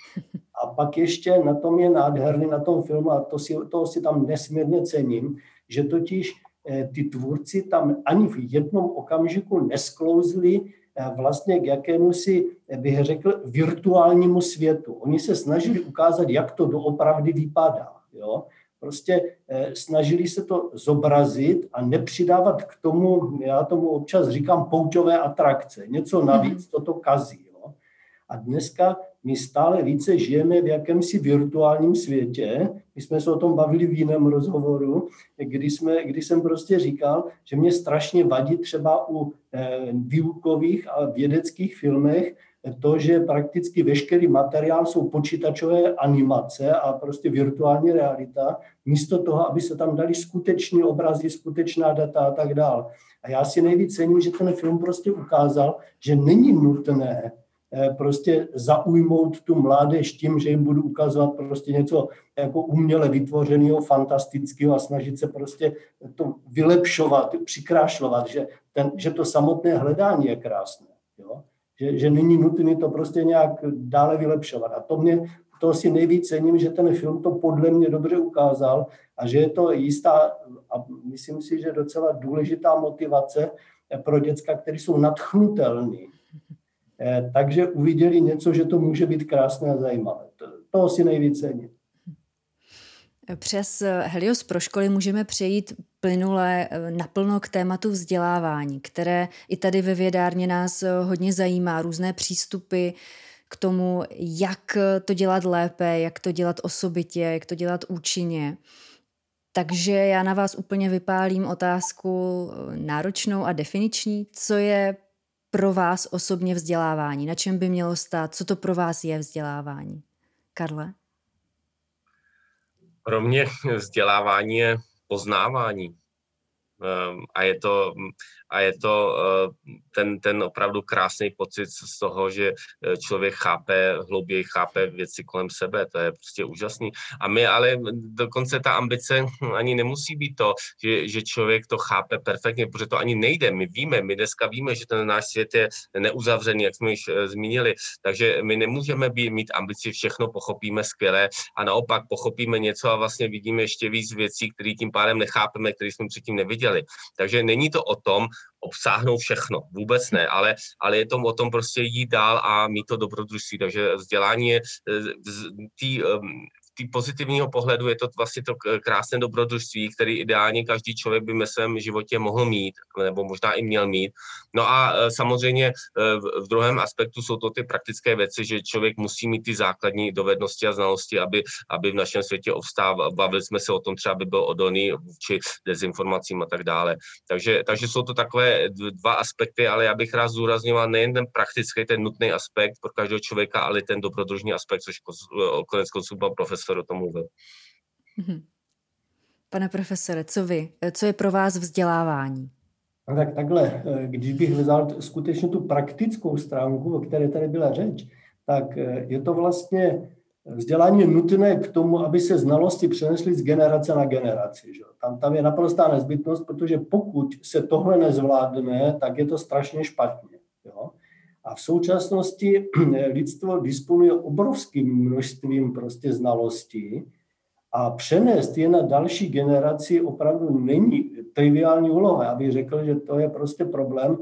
A pak ještě na tom je nádherný, na tom filmu, a to si, toho si tam nesmírně cením, že totiž eh, ty tvůrci tam ani v jednom okamžiku nesklouzli vlastně k jakému si, bych řekl, virtuálnímu světu. Oni se snažili ukázat, jak to doopravdy vypadá. Jo? Prostě snažili se to zobrazit a nepřidávat k tomu, já tomu občas říkám, pouťové atrakce. Něco navíc, co to kazí. A dneska my stále více žijeme v jakémsi virtuálním světě. My jsme se o tom bavili v jiném rozhovoru, kdy, jsme, kdy jsem prostě říkal, že mě strašně vadí třeba u eh, výukových a vědeckých filmech to, že prakticky veškerý materiál jsou počítačové animace a prostě virtuální realita, místo toho, aby se tam dali skutečné obrazy, skutečná data a tak dále. A já si nejvíc cením, že ten film prostě ukázal, že není nutné Eh, prostě zaujmout tu mládež tím, že jim budu ukazovat prostě něco jako uměle vytvořeného, fantastického a snažit se prostě to vylepšovat, přikrášlovat, že, ten, že to samotné hledání je krásné. Jo? Že, že není nutné to prostě nějak dále vylepšovat. A to mě, to si nejvíc cením, že ten film to podle mě dobře ukázal a že je to jistá, a myslím si, že docela důležitá motivace pro děcka, které jsou nadchnutelné Eh, takže uviděli něco, že to může být krásné a zajímavé. To, to si nejvíce cením. Přes Helios pro školy můžeme přejít plynule eh, naplno k tématu vzdělávání, které i tady ve vědárně nás eh, hodně zajímá, různé přístupy k tomu, jak to dělat lépe, jak to dělat osobitě, jak to dělat účinně. Takže já na vás úplně vypálím otázku náročnou a definiční. Co je pro vás osobně vzdělávání? Na čem by mělo stát? Co to pro vás je vzdělávání? Karle? Pro mě vzdělávání je poznávání. Ehm, a je to, a je to eh, ten, ten opravdu krásný pocit z toho, že eh, člověk chápe, hlouběji chápe věci kolem sebe, to je prostě úžasný. A my ale dokonce ta ambice ani nemusí být to, že, že člověk to chápe perfektně, protože to ani nejde. My víme, my dneska víme, že ten náš svět je neuzavřený, jak jsme již eh, zmínili, takže my nemůžeme být, mít ambici, všechno pochopíme skvěle a naopak pochopíme něco a vlastně vidíme ještě víc věcí, které tím pádem nechápeme, které jsme předtím neviděli viděli. Takže není to o tom obsáhnout všechno, vůbec ne, ale, ale je to o tom prostě jít dál a mít to dobrodružství. Takže vzdělání je tý, té pozitivního pohledu je to vlastně to krásné dobrodružství, který ideálně každý člověk by ve svém životě mohl mít, nebo možná i měl mít. No a e, samozřejmě e, v druhém aspektu jsou to ty praktické věci, že člověk musí mít ty základní dovednosti a znalosti, aby, aby v našem světě obstával. Bavili jsme se o tom třeba, aby byl odolný vůči dezinformacím a tak dále. Takže, takže jsou to takové dva aspekty, ale já bych rád zúrazňoval nejen ten praktický, ten nutný aspekt pro každého člověka, ale ten dobrodružný aspekt, což konec konců pan profesor profesor o tom mluvil. Mhm. Pane profesore, co vy? Co je pro vás vzdělávání? No tak takhle, když bych vzal skutečně tu praktickou stránku, o které tady byla řeč, tak eh, je to vlastně vzdělání nutné k tomu, aby se znalosti přenesly z generace na generaci. Že? Tam, tam je naprostá nezbytnost, protože pokud se tohle nezvládne, tak je to strašně špatně. Jo? A v současnosti lidstvo disponuje obrovským množstvím prostě znalostí a přenést je na další generaci opravdu není triviální úloha. Já bych řekl, že to je prostě problém,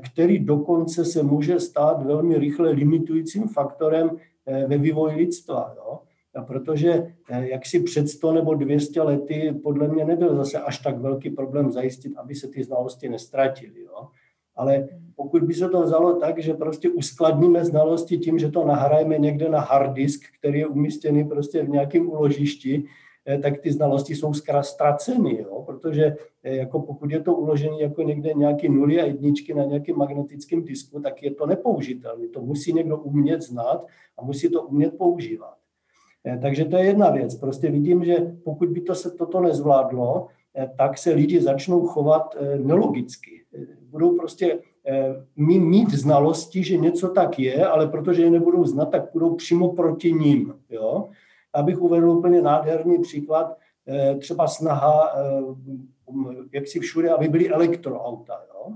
který dokonce se může stát velmi rychle limitujícím faktorem eh, ve vývoji lidstva. Jo? A protože eh, jak si před 100 nebo 200 lety podle mě nebyl zase až tak velký problém zajistit, aby se ty znalosti nestratily. Jo? Ale pokud by se to vzalo tak, že prostě uskladníme znalosti tím, že to nahrajeme někde na hard disk, který je umístěný prostě v nějakém uložišti, eh, tak ty znalosti jsou ztraceny, jo? protože eh, jako pokud je to uložené jako někde nějaký nuly a jedničky na nějakém magnetickém disku, tak je to nepoužitelné. To musí někdo umět znát a musí to umět používat. Eh, takže to je jedna věc. Prostě vidím, že pokud by to se toto nezvládlo, tak se lidi začnou chovat nelogicky. Budou prostě Eh, mít znalosti, že něco tak je, ale protože je nebudou znát, tak budou přímo proti ním. Jo? Abych uvedl úplně nádherný příklad, eh, třeba snaha, eh, jak si všude, aby byly elektroauta. Jo?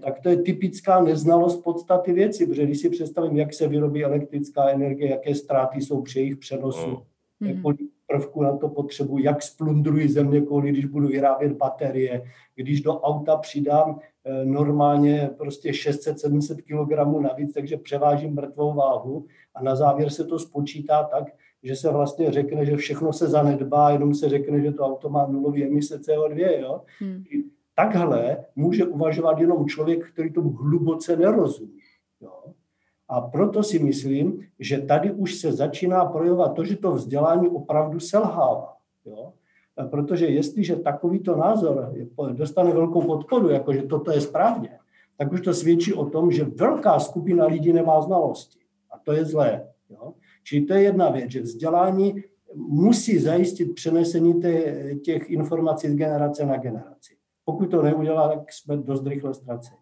Tak to je typická neznalost podstaty věci, protože když si představím, jak se vyrobí elektrická energie, jaké ztráty jsou při jejich přenosu, mm. kolik prvků na to potřebuji, jak splundruji země kvůli, když budu vyrábět baterie, když do auta přidám normálně prostě 600-700 kg navíc, takže převážím mrtvou váhu a na závěr se to spočítá tak, že se vlastně řekne, že všechno se zanedbá, jenom se řekne, že to auto má nulový emise CO2. Jo? Hmm. Takhle může uvažovat jenom člověk, který tomu hluboce nerozumí. Jo? A proto si myslím, že tady už se začíná projevovat to, že to vzdělání opravdu selhává. Jo? Protože jestliže takovýto názor dostane velkou podporu, jakože toto je správně, tak už to svědčí o tom, že velká skupina lidí nemá znalosti. A to je zlé. Jo? Čili to je jedna věc, že vzdělání musí zajistit přenesení těch informací z generace na generaci. Pokud to neudělá, tak jsme dost rychle ztraceni.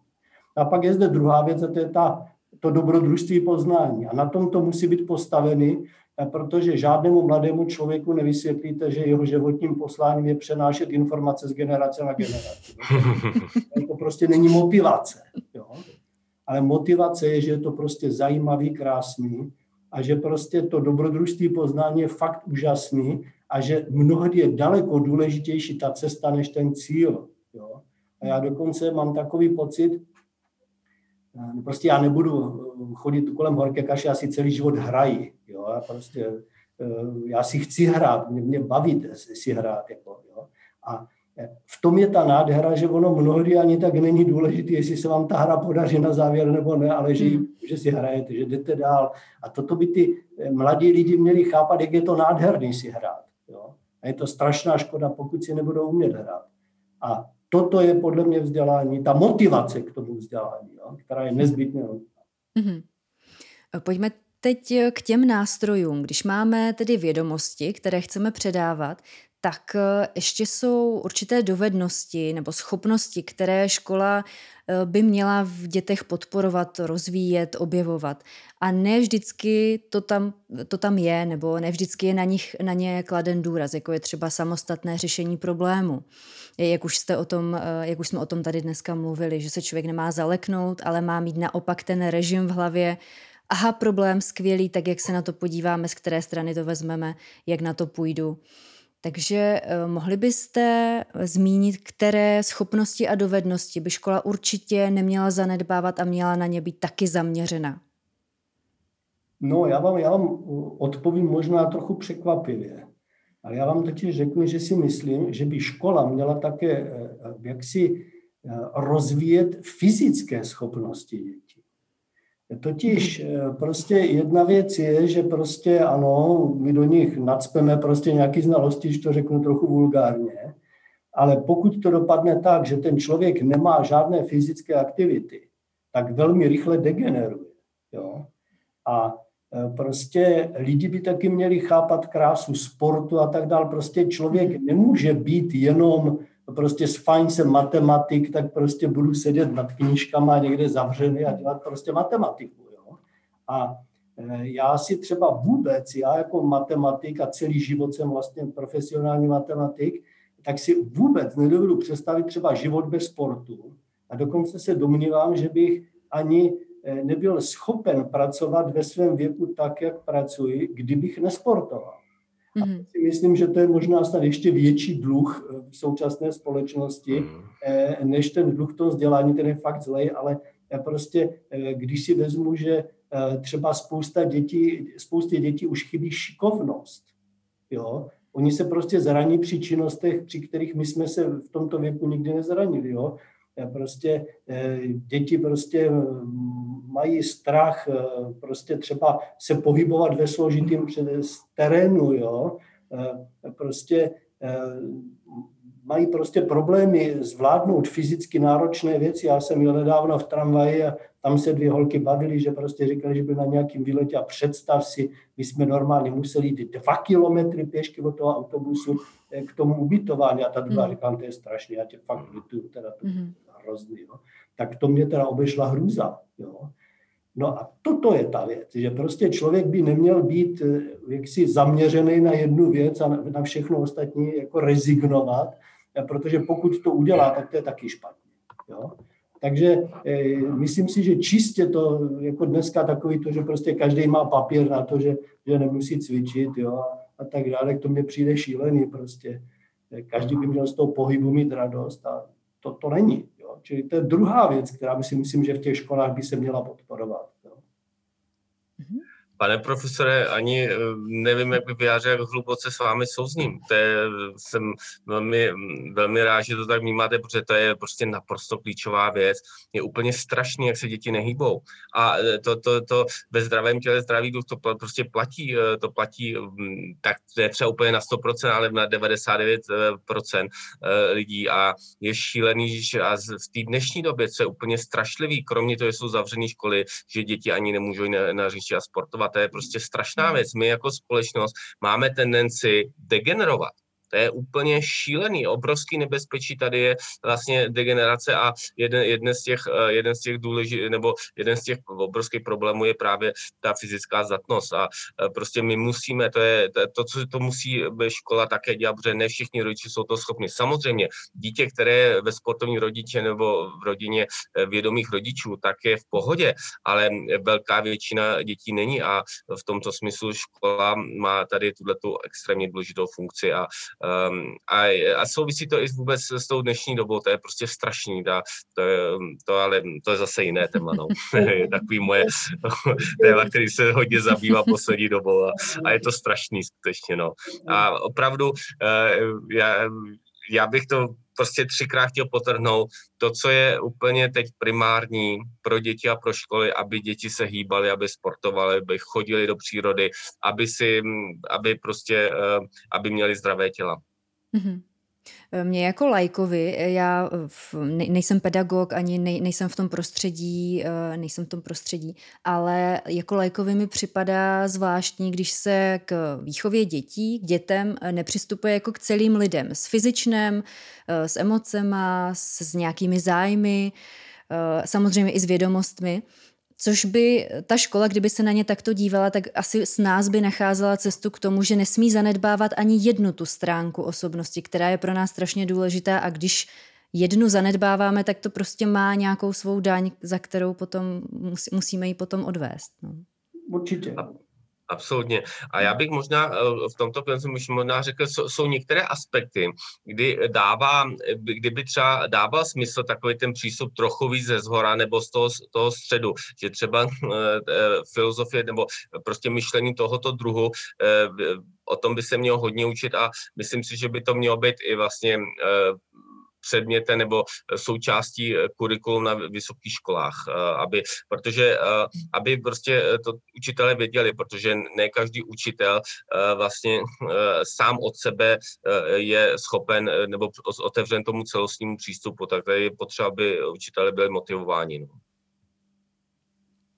A pak je zde druhá věc, a to je ta, to dobrodružství poznání. A na tom to musí být postaveny, protože žádnému mladému člověku nevysvětlíte, že jeho životním posláním je přenášet informace z generace na generaci. To prostě není motivace. Jo? Ale motivace je, že je to prostě zajímavý, krásný a že prostě to dobrodružství poznání je fakt úžasný a že mnohdy je daleko důležitější ta cesta než ten cíl. Jo? A já dokonce mám takový pocit, prostě já nebudu chodit kolem horké kaše, já si celý život hraji. Jo? Já prostě, eh, já si chci hrát, mě, mě baví si hrát. Jako, jo? A v tom je ta nádhera, že ono mnohdy ani tak není důležité, jestli se vám ta hra podaří na závěr nebo ne, ale že, hmm. že si hrajete, že jdete dál. A toto by ty eh, mladí lidi měli chápat, jak je to nádherný si hrát. Jo? A je to strašná škoda, pokud si nebudou umět hrát. A toto je podle mě vzdělání, ta motivace k tomu vzdělání, jo? která je nezbytně Mm-hmm. Pojďme teď k těm nástrojům. Když máme tedy vědomosti, které chceme předávat, tak eh, ještě jsou určité dovednosti nebo schopnosti, které škola eh, by měla v dětech podporovat, rozvíjet, objevovat. A ne vždycky to tam, to tam je, nebo ne vždycky je na, nich, na ně kladen důraz, jako je třeba samostatné řešení problému. Jak už, jste o tom, eh, jak už jsme o tom tady dneska mluvili, že se člověk nemá zaleknout, ale má mít naopak ten režim v hlavě, aha, problém skvělý, tak jak se na to podíváme, z které strany to vezmeme, jak na to půjdu. Takže uh, mohli byste zmínit, které schopnosti a dovednosti by škola určitě neměla zanedbávat a měla na ně být taky zaměřena? No, já vám, já vám odpovím možná trochu překvapivě. Ale já vám totiž řeknu, že si myslím, že by škola měla také eh, jaksi eh, rozvíjet fyzické schopnosti dětí. Totiž eh, prostě jedna věc je, že prostě ano, my do nich nadspeme prostě nějaký znalosti, když to řeknu trochu vulgárně, ale pokud to dopadne tak, že ten člověk nemá žádné fyzické aktivity, tak velmi rychle degeneruje. Jo? A eh, prostě lidi by taky měli chápat krásu sportu a tak dále. Prostě člověk nemůže být jenom prostě s fajn jsem matematik, tak prostě budu sedět nad knížkama někde zavřený a dělat prostě matematiku. Jo? A e, já si třeba vůbec, já jako matematik a celý život jsem vlastně profesionální matematik, tak si vůbec nedovedu představit třeba život bez sportu. A dokonce se domnívám, že bych ani nebyl schopen pracovat ve svém věku tak, jak pracuji, kdybych nesportoval. A mhm. si myslím, že to je možná snad ještě větší dluh eh, v současné společnosti, mm. než ten dluh toho vzdělání, ten je fakt zlej, ale prostě, když si vezmu, že třeba spousta dětí, spoustě dětí už chybí šikovnost, jo, Oni se prostě zraní při činnostech, při kterých my jsme se v tomto věku nikdy nezranili. Jo? Prostě děti prostě mají strach eh, prostě třeba se pohybovat ve složitým terénu, jo, eh, prostě eh, mají prostě problémy zvládnout fyzicky náročné věci. Já jsem jel nedávno v tramvaji a tam se dvě holky bavily, že prostě říkali, že byly na nějakým výletě a představ si, my jsme normálně museli jít dva kilometry pěšky od toho autobusu k tomu ubytování a ta druhá mm. říkám, to je strašně, já tě fakt lituju, teda to mm. Hrozný. Jo. Tak to mě teda obešla hrůza. Jo. No a toto je ta věc, že prostě člověk by neměl být eh, jaksi zaměřený na jednu věc a na všechno ostatní jako rezignovat, eh, protože pokud to udělá, tak to je taky špatně. Jo? Takže e, myslím si, že čistě to, jako dneska takový to, že prostě každý má papír na to, že, že nemusí cvičit jo, a tak dále, to mě přijde šílený prostě. Každý by měl z toho pohybu mít radost a to, to není. Čili to je druhá věc, která by si myslím, že v těch školách by se měla podporovat. Pane profesore, ani eh, nevím, jak by vyjádřil, jak hluboce s vámi souzním. To je, jsem velmi, velmi rád, že to tak vnímáte, protože to je prostě naprosto klíčová věc. Je úplně strašný, jak se děti nehýbou. A eh, to, to, to ve zdravém těle zdravý duch to prostě platí, eh, to platí mm, tak ne třeba úplně na 100%, ale na 99% lidí. A je šílený, že a v té dnešní době, co je úplně strašlivý, kromě toho, že jsou zavřené školy, že děti ani nemůžou na, na a sportovat, a to je prostě strašná věc. My jako společnost máme tendenci degenerovat. To je úplně šílený, obrovský nebezpečí tady je vlastně degenerace a jeden, jeden z těch, eh, jeden z těch důležitých, nebo jeden z těch obrovských problémů je právě ta fyzická zdatnost a eh, prostě my musíme, to je to, co to musí škola také dělat, protože ne všichni rodiče jsou to schopni. Samozřejmě dítě, které je ve sportovní rodiče nebo v rodině eh, vědomých rodičů, tak je v pohodě, ale velká většina dětí není a v tomto smyslu škola má tady tuto extrémně důležitou funkci a Um, a, a souvisí to i vůbec s tou dnešní dobou, to je prostě strašný, dá, to, je, to, ale to je zase jiné téma, no. takový moje téma, který se hodně zabývá poslední dobou a, a je to strašný skutečně, no. A opravdu uh, já, já bych to prostě třikrát chtěl potrhnout. To, co je úplně teď primární pro děti a pro školy, aby děti se hýbaly, aby sportovaly, aby chodili do přírody, aby si, aby prostě, eh, aby měli zdravé těla. Mm-hmm. Mě jako lajkovi, já nejsem pedagog, ani nejsem v tom prostředí, eh, nejsem v tom prostředí, ale jako lajkovi mi připadá zvláštní, když se k výchově dětí, k dětem eh, nepřistupuje jako k celým lidem, s fyzičnem, eh, s emocema, s nějakými zájmy, samozřejmě i s vědomostmi. Což by ta škola, kdyby se na ně takto dívala, tak asi s nás by nacházela cestu k tomu, že nesmí zanedbávat ani jednu tu stránku osobnosti, která je pro nás strašně důležitá a když jednu zanedbáváme, tak to prostě má nějakou svou daň, za kterou potom musíme ji potom odvést. No. Určitě. Absolutně. A já bych možná eh, v tomto plencu možná řekl, jsou, jsou některé aspekty, kdy dává, kdyby třeba dával smysl takový ten přístup trochu víc ze zhora nebo z toho, toho středu, že třeba e, filozofie nebo prostě myšlení tohoto druhu o tom by se mělo hodně učit a myslím si, že by to mělo být i vlastně předmětem nebo eh, součástí eh, kurikulum na vysokých školách, eh, aby, protože, aby prostě to učitelé věděli, protože ne každý učitel vlastně sám od sebe je schopen nebo otevřen tomu celostnímu přístupu, tak tady je potřeba, aby učitelé byli motivováni. No.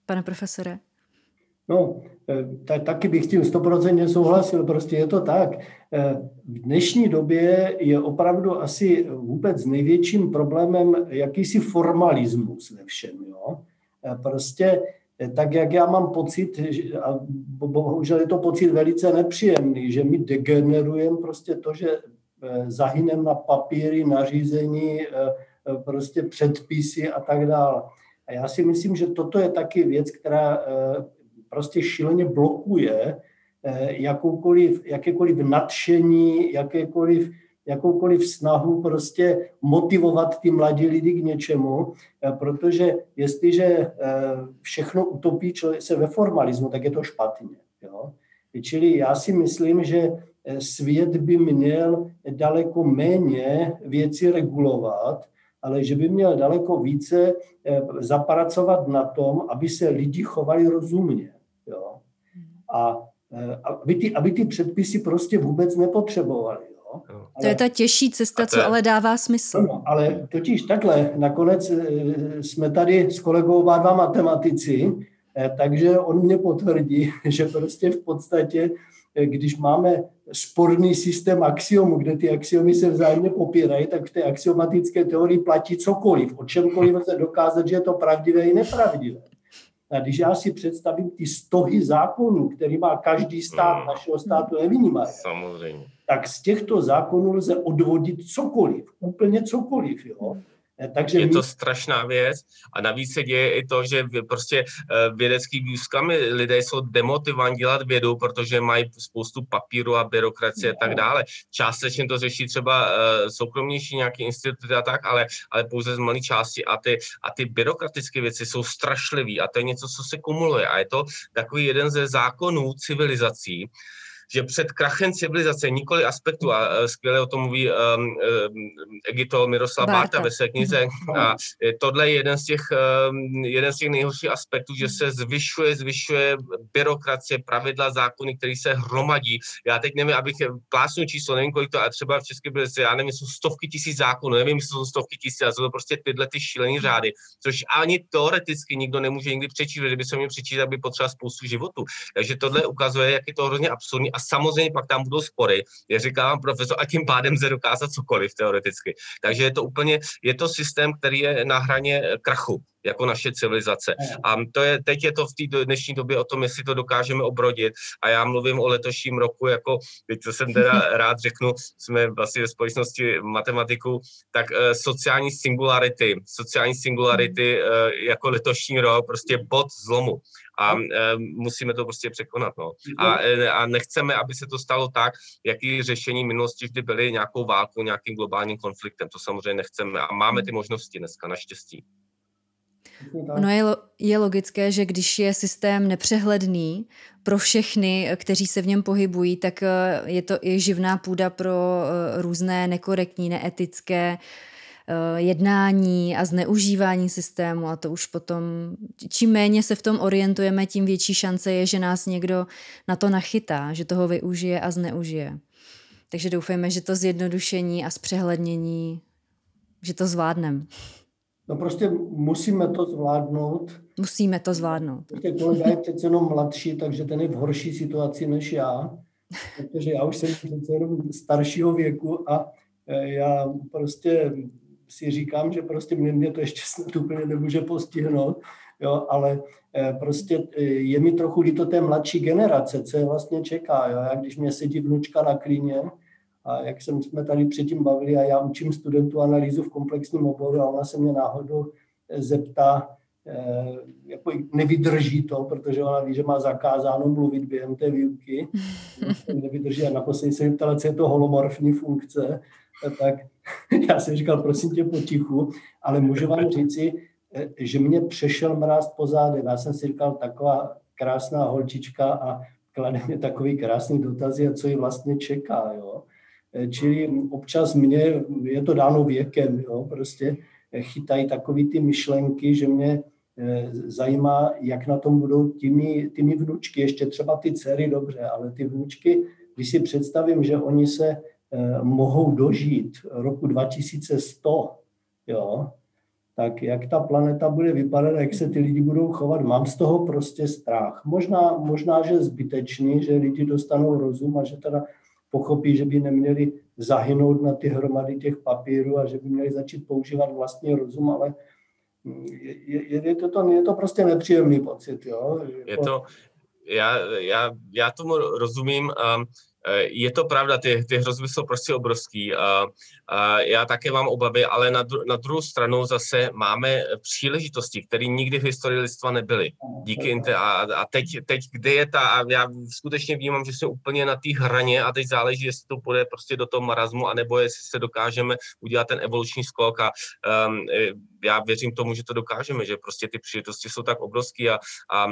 Pane profesore? No, tak, taky bych s tím stoprocentně souhlasil, prostě je to tak. V dnešní době je opravdu asi vůbec největším problémem jakýsi formalismus ve všem. Jo? Prostě tak, jak já mám pocit, a bohužel je to pocit velice nepříjemný, že my degenerujeme prostě to, že eh, zahyneme na papíry, nařízení, eh, prostě předpisy a tak dále. A já si myslím, že toto je taky věc, která eh, prostě šíleně blokuje eh, jakoukoliv, jakékoliv nadšení, jakékoliv, jakoukoliv snahu prostě motivovat ty mladí lidi k něčemu, eh, protože jestliže eh, všechno utopí se ve formalismu, tak je to špatně. Jo? Čili já si myslím, že svět by měl daleko méně věci regulovat, ale že by měl daleko více zapracovat na tom, aby se lidi chovali rozumně. Jo? A eh, aby ty, aby ty předpisy prostě vůbec nepotřebovali. Jo? Ale, to je ta těžší cesta, co ale dává smysl. No, ale totiž takhle, nakonec eh, jsme tady s kolegou oba dva matematici, eh, takže on mě potvrdí, že prostě v podstatě, když máme sporný systém axiomů, kde ty axiomy se vzájemně popírají, tak v té axiomatické teorii platí cokoliv. O čemkoliv lze dokázat, že je to pravdivé i nepravdivé. A když já si představím ty stohy zákonů, který má každý stát mm. našeho státu nevynímaje, Samozřejmě. tak z těchto zákonů lze odvodit cokoliv, úplně cokoliv. Jo? Eh, takže je to strašná věc. A navíc se děje i to, že prostě eh, vědecký výzkumy lidé jsou demotivovaní dělat vědu, protože mají spoustu papíru a byrokracie a tak dále. Částečně to řeší třeba eh, soukromnější nějaký instituty a tak, ale, ale pouze z malé části. A ty, a ty byrokratické věci jsou strašlivé a to je něco, co se kumuluje. A je to takový jeden ze zákonů civilizací, že před krachem civilizace nikoli aspektu, a e, skvěle o tom mluví um, um, Egito Miroslav Barta ve své knize, mhm. a tohle je jeden z těch, um, jeden z těch nejhorších aspektů, že se zvyšuje, zvyšuje byrokracie, pravidla, zákony, které se hromadí. Já teď nevím, abych plásnul číslo, nevím, kolik to, a třeba v České republice, já nevím, jsou stovky tisíc zákonů, nevím, jestli jsou stovky tisíc, ale jsou to prostě tyhle ty šílené řády, což ani teoreticky nikdo nemůže nikdy přečíst, kdyby se mě přečíst, aby potřeba spoustu životu. Takže tohle ukazuje, jak je to hrozně absurdní a samozřejmě pak tam budou spory, je říká vám profesor, a tím pádem lze dokázat cokoliv teoreticky. Takže je to úplně, je to systém, který je na hraně krachu jako naše civilizace. A to je, teď je to v té dnešní době o tom, jestli to dokážeme obrodit. A já mluvím o letošním roku, jako, teď co jsem teda rád řeknu, jsme vlastně ve společnosti matematiku, tak uh, sociální singularity, sociální singularity uh, jako letošní rok, prostě bod zlomu a e, musíme to prostě překonat. No. A, e, a nechceme, aby se to stalo tak, jaký řešení minulosti vždy byly nějakou válkou, nějakým globálním konfliktem. To samozřejmě nechceme a máme ty možnosti dneska, naštěstí. Ono je, je logické, že když je systém nepřehledný pro všechny, kteří se v něm pohybují, tak e, je to i živná půda pro e, různé nekorektní, neetické Eh, jednání a zneužívání systému a to už potom, čím méně se v tom orientujeme, tím větší šance je, že nás někdo na to nachytá, že toho využije a zneužije. Takže doufejme, že to zjednodušení a zpřehlednění, že to zvládneme. No prostě musíme to zvládnout. Musíme to zvládnout. Prostě kolega je přece jenom mladší, takže ten je v horší situaci než já, protože já už jsem přece jenom staršího věku a eh, já prostě si říkám, že prostě mě, mě to ještě snad úplně nemůže postihnout, jo, ale eh, prostě eh, je mi trochu líto té mladší generace, co je vlastně čeká. Jo. Já, když mě sedí vnučka na klíně, a jak jsem, jsme tady předtím bavili, a já učím studentu analýzu v komplexním oboru a ona se mě náhodou eh, zeptá, jako nevydrží to, protože ona ví, že má zakázáno mluvit během té výuky. Nevydrží a naposledy se ptala, co je to holomorfní funkce tak já jsem říkal, prosím tě potichu, ale můžu vám říci, eh, že mě přešel mráz po zádech. Já jsem si říkal, taková krásná holčička a klade mě takový krásný dotazy a co ji vlastně čeká, jo. Eh, čili občas mě, je to dáno věkem, jo, prostě eh, chytají takový ty myšlenky, že mě zajímá, jak na tom budou těmi, těmi vnučky, ještě třeba ty dcery dobře, ale ty vnučky, když si představím, že oni se Eh, mohou dožít roku 2100, jo, tak jak ta planeta bude vypadat, jak se ty lidi budou chovat, mám z toho prostě strach. Možná, možná že zbytečný, že lidi dostanou rozum a že teda pochopí, že by neměli zahynout na ty hromady těch papírů a že by měli začít používat vlastní rozum, ale je, je, je, to, je to prostě nepříjemný pocit. Jo? Je to, já, já, já tomu rozumím. Um, je to pravda, ty, ty hrozby jsou prostě obrovský. A, a já také mám obavy, ale na, dru, na druhou stranu zase máme příležitosti, které nikdy v historii lidstva nebyly. Díky inte a, a teď, teď, kde je ta, a já skutečně vnímám, že jsme úplně na té hraně a teď záleží, jestli to půjde prostě do toho marazmu, anebo jestli se dokážeme udělat ten evoluční skok a um, já věřím tomu, že to dokážeme, že prostě ty příležitosti jsou tak obrovské a, a,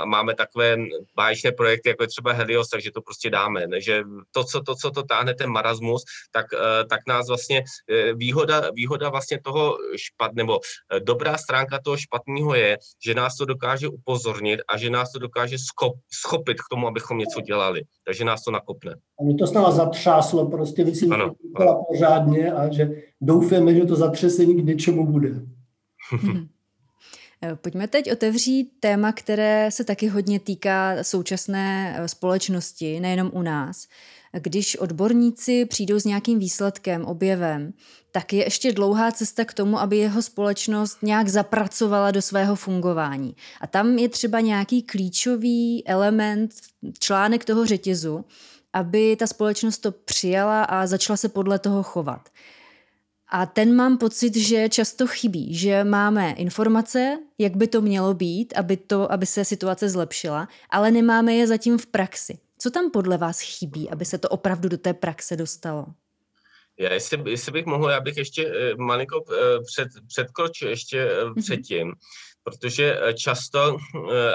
a máme takové báječné projekty, jako je třeba Helios, takže to prostě dáme. Ne? Že to, co to, co to táhne ten marasmus, tak, eh, tak nás vlastně eh, výhoda, výhoda vlastně toho špat, nebo eh, dobrá stránka toho špatného je, že nás to dokáže upozornit a že nás to dokáže skop, schopit k tomu, abychom něco dělali. Takže nás to nakopne. A mě to s náma zatřáslo, prostě myslím, ano, že to pořádně a že doufáme, že to zatřesení k něčemu bude. Pojďme teď otevřít téma, které se taky hodně týká současné eh, společnosti, nejenom u nás. Když odborníci přijdou s nějakým výsledkem, objevem, tak je ještě dlouhá cesta k tomu, aby jeho společnost nějak zapracovala do svého fungování. A tam je třeba nějaký klíčový element, článek toho řetězu, aby ta společnost to přijala a začala se podle toho chovat. A ten mám pocit, že často chybí, že máme informace, jak by to mělo být, aby, to, aby se situace zlepšila, ale nemáme je zatím v praxi. Co tam podle vás chybí, aby se to opravdu do té praxe dostalo? Já, jestli, jestli bych mohl, já bych ještě eh, malinko eh, před, předkročil ještě mm-hmm. předtím, protože často,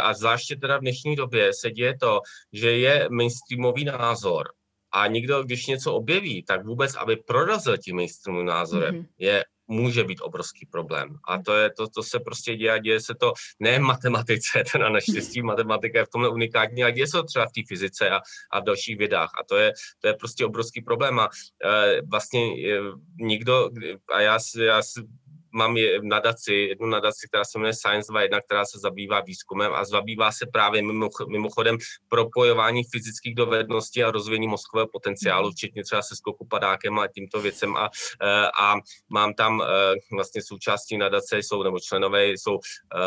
a zvláště teda v dnešní době, se děje to, že je mainstreamový názor a někdo, když něco objeví, tak vůbec, aby prorazil tím mainstreamovým názorem, mm-hmm. je může být obrovský problém. A to, je, to, to se prostě děje, děje se to ne v matematice, teda naštěstí matematika je v tomhle unikátní, ale děje se to třeba v té fyzice a, a v dalších vědách. A to je, to je prostě obrovský problém. A e, vlastně e, nikdo, a já, já mám je nadaci, jednu nadaci, která se jmenuje Science 21, která se zabývá výzkumem a zabývá se právě mimochodem propojování fyzických dovedností a rozvíjení mozkového potenciálu, včetně třeba se skoku padákem a tímto věcem a, eh, a mám tam eh, vlastně součástí nadace jsou, nebo členové jsou eh,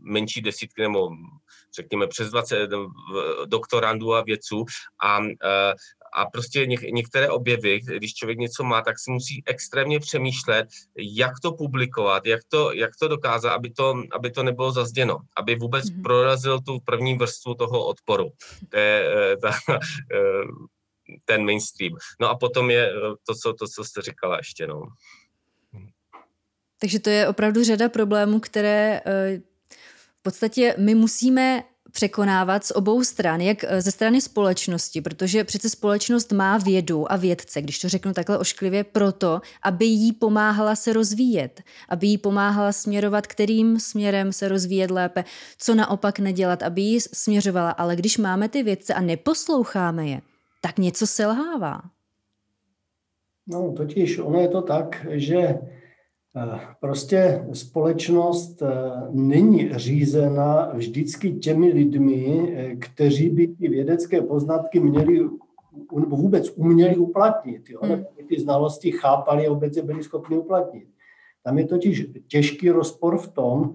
menší desítky nebo řekněme přes 20 doktorandů a vědců a a prostě něk, některé objevy, když člověk něco má, tak si musí extrémně přemýšlet, jak to publikovat, jak to, jak to dokázat, aby to, aby to nebylo zazděno, aby vůbec mm-hmm. prorazil tu první vrstvu toho odporu. To je eh, ta, eh, ten mainstream. No a potom je eh, to, co, to, co jste říkala ještě. No. Takže to je opravdu řada problémů, které v podstatě my musíme překonávat z obou stran, jak eh, ze strany společnosti, protože přece společnost má vědu a vědce, když to řeknu takhle ošklivě, proto, aby jí pomáhala se rozvíjet, aby jí pomáhala směrovat, kterým směrem se rozvíjet lépe, co naopak nedělat, aby jí směřovala. Ale když máme ty vědce a neposloucháme je, tak něco selhává. No, totiž ono je to tak, že prostě společnost eh, není řízena vždycky těmi lidmi, eh, kteří by ty vědecké poznatky měli nebo vůbec uměli uplatnit, jo? Hmm. ty znalosti chápali a vůbec je byli schopni uplatnit. Tam je totiž těžký rozpor v tom,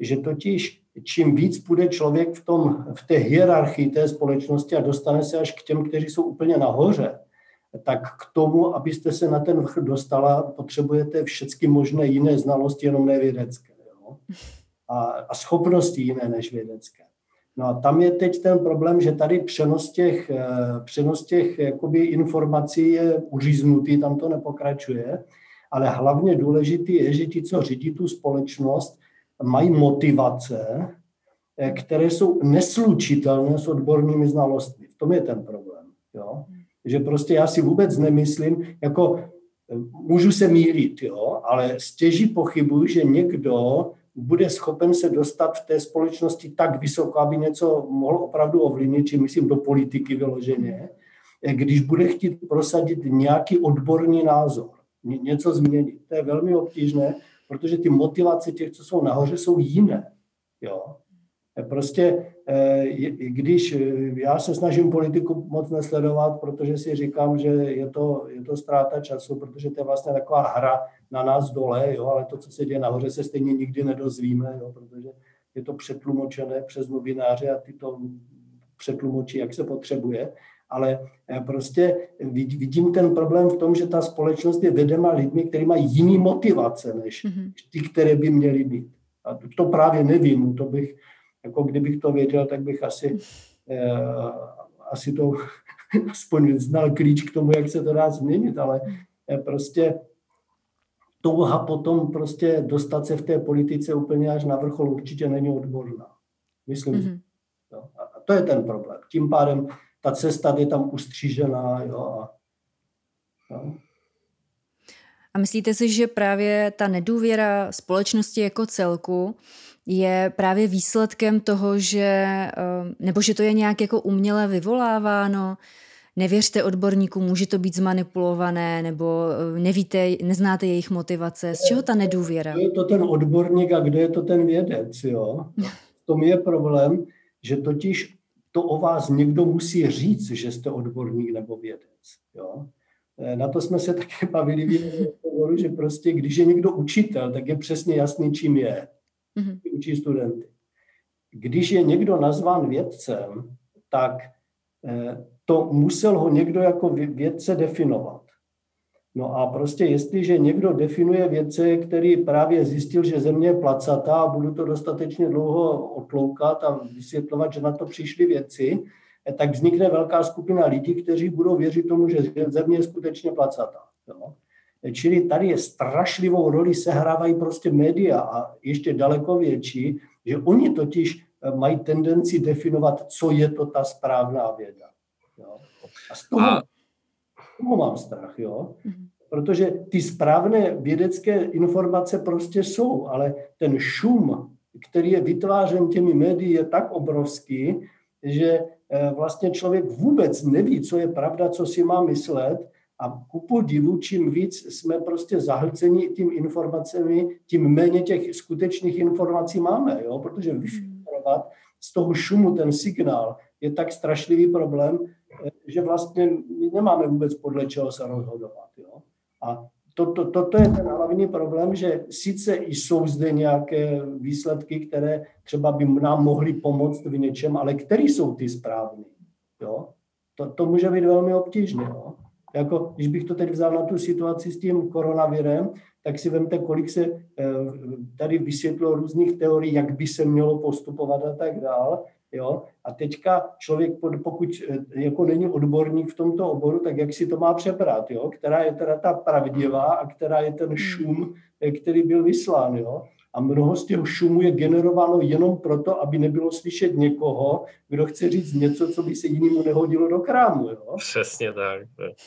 že totiž čím víc půjde člověk v, tom, v té hierarchii té společnosti a dostane se až k těm, kteří jsou úplně nahoře, tak k tomu, abyste se na ten vrch dostala, potřebujete všechny možné jiné znalosti, jenom ne vědecké. Jo? A, a schopnosti jiné než vědecké. No a tam je teď ten problém, že tady přenos těch, eh, přenos těch jakoby informací je uříznutý, tam to nepokračuje, ale hlavně důležitý je, že ti, co řídí tu společnost, mají motivace, eh, které jsou neslučitelné s odbornými znalostmi. V tom je ten problém. Jo? Že prostě já si vůbec nemyslím, jako můžu se mýlit, jo, ale stěží pochybuji, že někdo bude schopen se dostat v té společnosti tak vysoko, aby něco mohl opravdu ovlivnit, či myslím do politiky vyloženě, když bude chtít prosadit nějaký odborný názor, něco změnit. To je velmi obtížné, protože ty motivace těch, co jsou nahoře, jsou jiné. Jo. Prostě eh, když eh, já se snažím politiku moc nesledovat, protože si říkám, že je to, je to ztráta času, protože to je vlastně taková hra na nás dole, jo, ale to, co se děje nahoře, se stejně nikdy nedozvíme, jo, protože je to přetlumočené přes novináře a ty to přetlumočí, jak se potřebuje. Ale eh, prostě vidím ten problém v tom, že ta společnost je vedena lidmi, kteří mají jiný motivace než mm-hmm. ty, které by měly být. A to právě nevím, to bych, jako kdybych to věděl, tak bych asi, eh, asi to aspoň znal klíč k tomu, jak se to dá změnit, ale eh, prostě touha potom prostě dostat se v té politice úplně až na vrchol určitě není odborná. Myslím. Mm-hmm. Jo. A to je ten problém. Tím pádem ta cesta je tam ustřížená. Jo, a, jo. a myslíte si, že právě ta nedůvěra společnosti jako celku je právě výsledkem toho, že, eh, nebo že to je nějak jako uměle vyvoláváno, nevěřte odborníkům, může to být zmanipulované, nebo eh, nevíte, neznáte jejich motivace. Z čeho ta nedůvěra? Kdo je to ten odborník a kdo je to ten vědec, jo? V tom je problém, že totiž to o vás někdo musí říct, že jste odborník nebo vědec, jo? Eh, na to jsme se také bavili že prostě když je někdo učitel, tak je přesně jasný, čím je mm-hmm. učí studenty. Když je někdo nazván vědcem, tak eh, to musel ho někdo jako vědce definovat. No a prostě jestliže někdo definuje věce, který právě zjistil, že země je placatá a budu to dostatečně dlouho otloukat a vysvětlovat, že na to přišly věci, eh, tak vznikne velká skupina lidí, kteří budou věřit tomu, že země je skutečně placatá. Jo? Čili tady je strašlivou roli sehrávají prostě média a ještě daleko větší, že oni totiž eh, mají tendenci definovat, co je to ta správná věda. Jo? A z toho, a toho mám strach, jo. Mhm. Protože ty správné vědecké informace prostě jsou, ale ten šum, který je vytvářen těmi médií, je tak obrovský, že eh, vlastně člověk vůbec neví, co je pravda, co si má myslet a ku podivu, čím víc jsme prostě zahlceni tím informacemi, tím méně těch skutečných informací máme, jo? protože mhm. vyfiltrovat z toho šumu ten signál je tak strašlivý problém, že vlastně my nemáme vůbec podle čeho se rozhodovat. Jo? A to, to, toto je ten hlavní problém, že sice jsou zde nějaké výsledky, které třeba by nám mohly pomoct v něčem, ale které jsou ty správné. Jo? To, to může být velmi obtížné. Jo? Jako, když bych to teď vzal na tu situaci s tím koronavirem, tak si vemte, kolik se eh, tady vysvětlo různých teorií, jak by se mělo postupovat a tak dále. Jo? A teďka člověk, pokud eh, jako není odborník v tomto oboru, tak jak si to má přebrat, jo? která je teda ta pravdivá a která je ten šum, eh, který byl vyslán. Jo? A mnoho z těch šumů je generováno jenom proto, aby nebylo slyšet někoho, kdo chce říct něco, co by se jinému nehodilo do krámu. Jo? Přesně tak.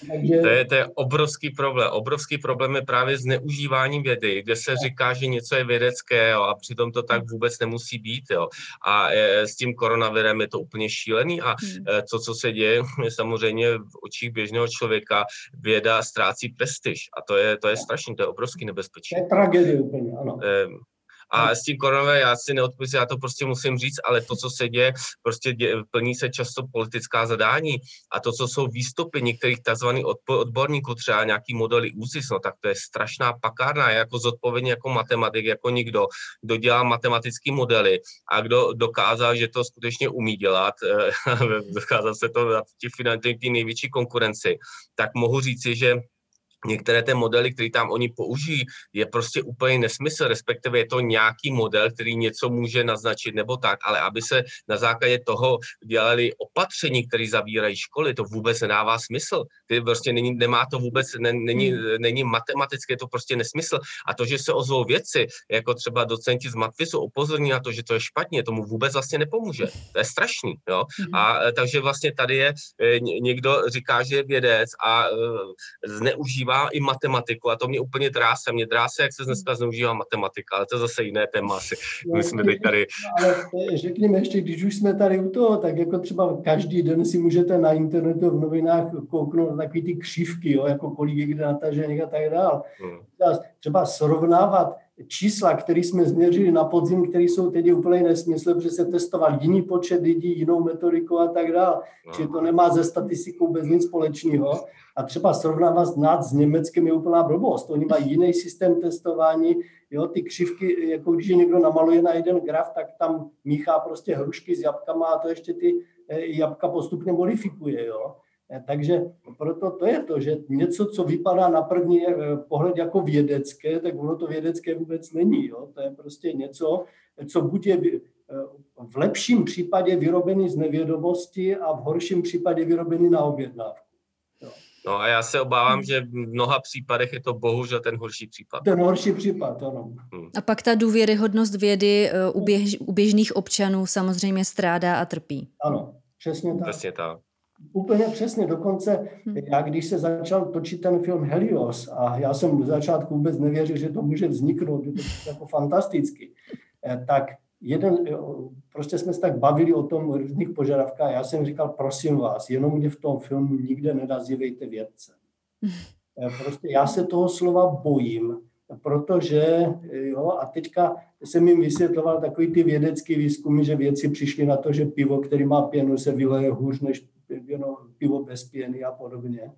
Takže... To, je, to je obrovský problém. Obrovský problém je právě zneužívání vědy, kde se říká, že něco je vědecké jo, a přitom to tak vůbec nemusí být. Jo. A e, s tím koronavirem je to úplně šílený a hmm. e, to, co se děje, je samozřejmě v očích běžného člověka věda ztrácí prestiž a to je, to je strašný, to je obrovský nebezpečí. To je tragédie úplně, ano. E, a s tím koronavirem já si neodpustím, já to prostě musím říct, ale to, co se děje, prostě dě, plní se často politická zadání a to, co jsou výstupy některých tzv. odborníků, třeba nějaký modely ÚZIS, no tak to je strašná pakárna, jako zodpovědně jako matematik, jako nikdo, kdo dělá matematické modely a kdo dokázal, že to skutečně umí dělat, dokázal se to na těch největší konkurenci, tak mohu říci, že některé ty modely, které tam oni použijí, je prostě úplně nesmysl, respektive je to nějaký model, který něco může naznačit nebo tak, ale aby se na základě toho dělali opatření, které zavírají školy, to vůbec nedává smysl. Ty prostě není, nemá to vůbec, ne, není, hmm. není matematické, je to prostě nesmysl. A to, že se ozvou věci, jako třeba docenti z Matvisu upozorní na to, že to je špatně, tomu vůbec vlastně nepomůže. To je strašný. Jo? Hmm. A e, takže vlastně tady je, e, někdo říká, že je vědec a e, zneužívá zneužívá i matematiku a to mě úplně dráse. Mě dráse, jak se dneska zneužívá matematika, ale to je zase jiné téma asi. My jsme teď tady. Ale řekněme ještě, když už jsme tady u toho, tak jako třeba každý den si můžete na internetu v novinách kouknout na takový ty křivky, jo, jako kolik je kde natažených a tak dále. Hmm. Třeba srovnávat čísla, které jsme změřili na podzim, které jsou teď úplně nesmysl, protože se testoval jiný počet lidí, jinou metodikou a tak dále. No. Čili to nemá ze statistikou bez nic společného. A třeba srovnávat nás s Německem je úplná blbost. Oni mají jiný systém testování, jo, ty křivky, jako když je někdo namaluje na jeden graf, tak tam míchá prostě hrušky s jabkama a to ještě ty eh, jabka postupně modifikuje, jo. Eh, takže proto to je to, že něco, co vypadá na první eh, pohled jako vědecké, tak ono to vědecké vůbec není. Jo? To je prostě něco, co buď je v lepším případě vyrobený z nevědomosti a v horším případě vyrobený na objednávku. No a já se obávám, že v mnoha případech je to bohužel ten horší případ. Ten horší případ, ano. Hmm. A pak ta důvěryhodnost vědy eh, u, běž, u běžných občanů samozřejmě strádá a trpí. Ano, přesně tak. Přesně tak. Úplně přesně, dokonce hmm. já, když se začal točit ten film Helios, a já jsem v začátku vůbec nevěřil, že to může vzniknout, je to jako fantasticky, eh, tak jeden, prostě jsme se tak bavili o tom různých požadavkách. Já jsem říkal, prosím vás, jenom mě v tom filmu nikde nenazývejte vědce. Eh, prostě já se toho slova bojím, protože, jo, a teďka jsem jim vysvětloval takový ty vědecký výzkumy, že vědci přišli na to, že pivo, který má pěnu, se vyleje hůř než pivo bez pěny a podobně.